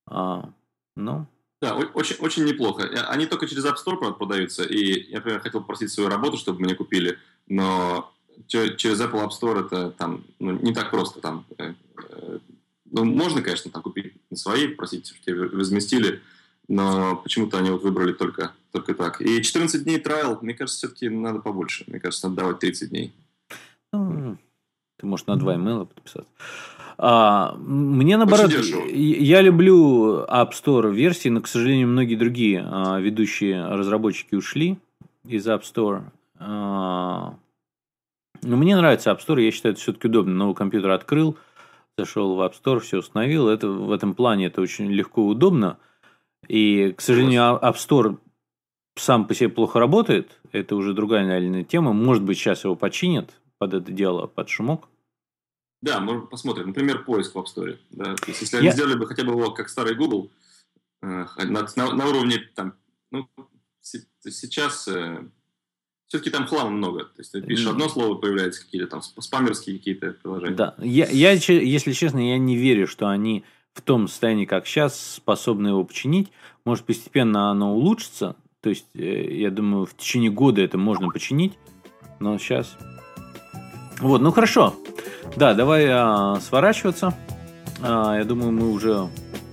Speaker 1: А, ну.
Speaker 2: Да, очень, очень неплохо. Э, они только через App Store продаются. И я, например, хотел попросить свою работу, чтобы мне купили, но через Apple App Store это там ну, не так просто. Там, э, ну, можно, конечно, там купить свои, просить, чтобы тебе разместили но почему-то они вот выбрали только, только так. И 14 дней трайл, мне кажется, все-таки надо побольше. Мне кажется, надо давать 30 дней.
Speaker 1: Ну, ты можешь на два имейла подписаться. А, мне наоборот, я люблю App Store версии, но, к сожалению, многие другие а, ведущие разработчики ушли из App Store. А, Но мне нравится App Store, я считаю, это все-таки удобно. Новый компьютер открыл, зашел в App Store, все установил. Это, в этом плане это очень легко и удобно. И, к сожалению, App Store сам по себе плохо работает. Это уже другая реальная тема. Может быть, сейчас его починят под это дело, под шумок.
Speaker 2: Да, мы посмотрим. Например, поиск в App Store. Да? То есть, если Я... они сделали бы хотя бы его как старый Google, э, на, на, на уровне там, ну, сейчас э, все-таки там хлама много. То есть ты пишешь одно слово, появляются какие-то там спамерские какие-то приложения.
Speaker 1: Да, я, я, если честно, я не верю, что они в том состоянии, как сейчас, способны его починить. Может, постепенно оно улучшится. То есть, э, я думаю, в течение года это можно починить. Но сейчас... Вот, ну хорошо. Да, давай а, сворачиваться. А, я думаю, мы уже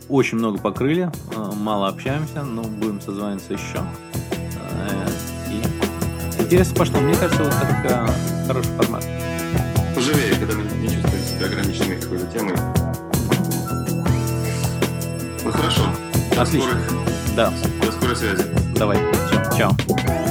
Speaker 1: очень много покрыли. А, мало общаемся, но будем созваниваться еще. А, и интересно пошло. Мне кажется, вот так а, хороший формат.
Speaker 2: Поживее, когда не чувствуете себя ограниченной какой-то темой. Ну хорошо.
Speaker 1: Отлично.
Speaker 2: Скорых,
Speaker 1: да.
Speaker 2: До скорой связи.
Speaker 1: Давай. Чао. Чао.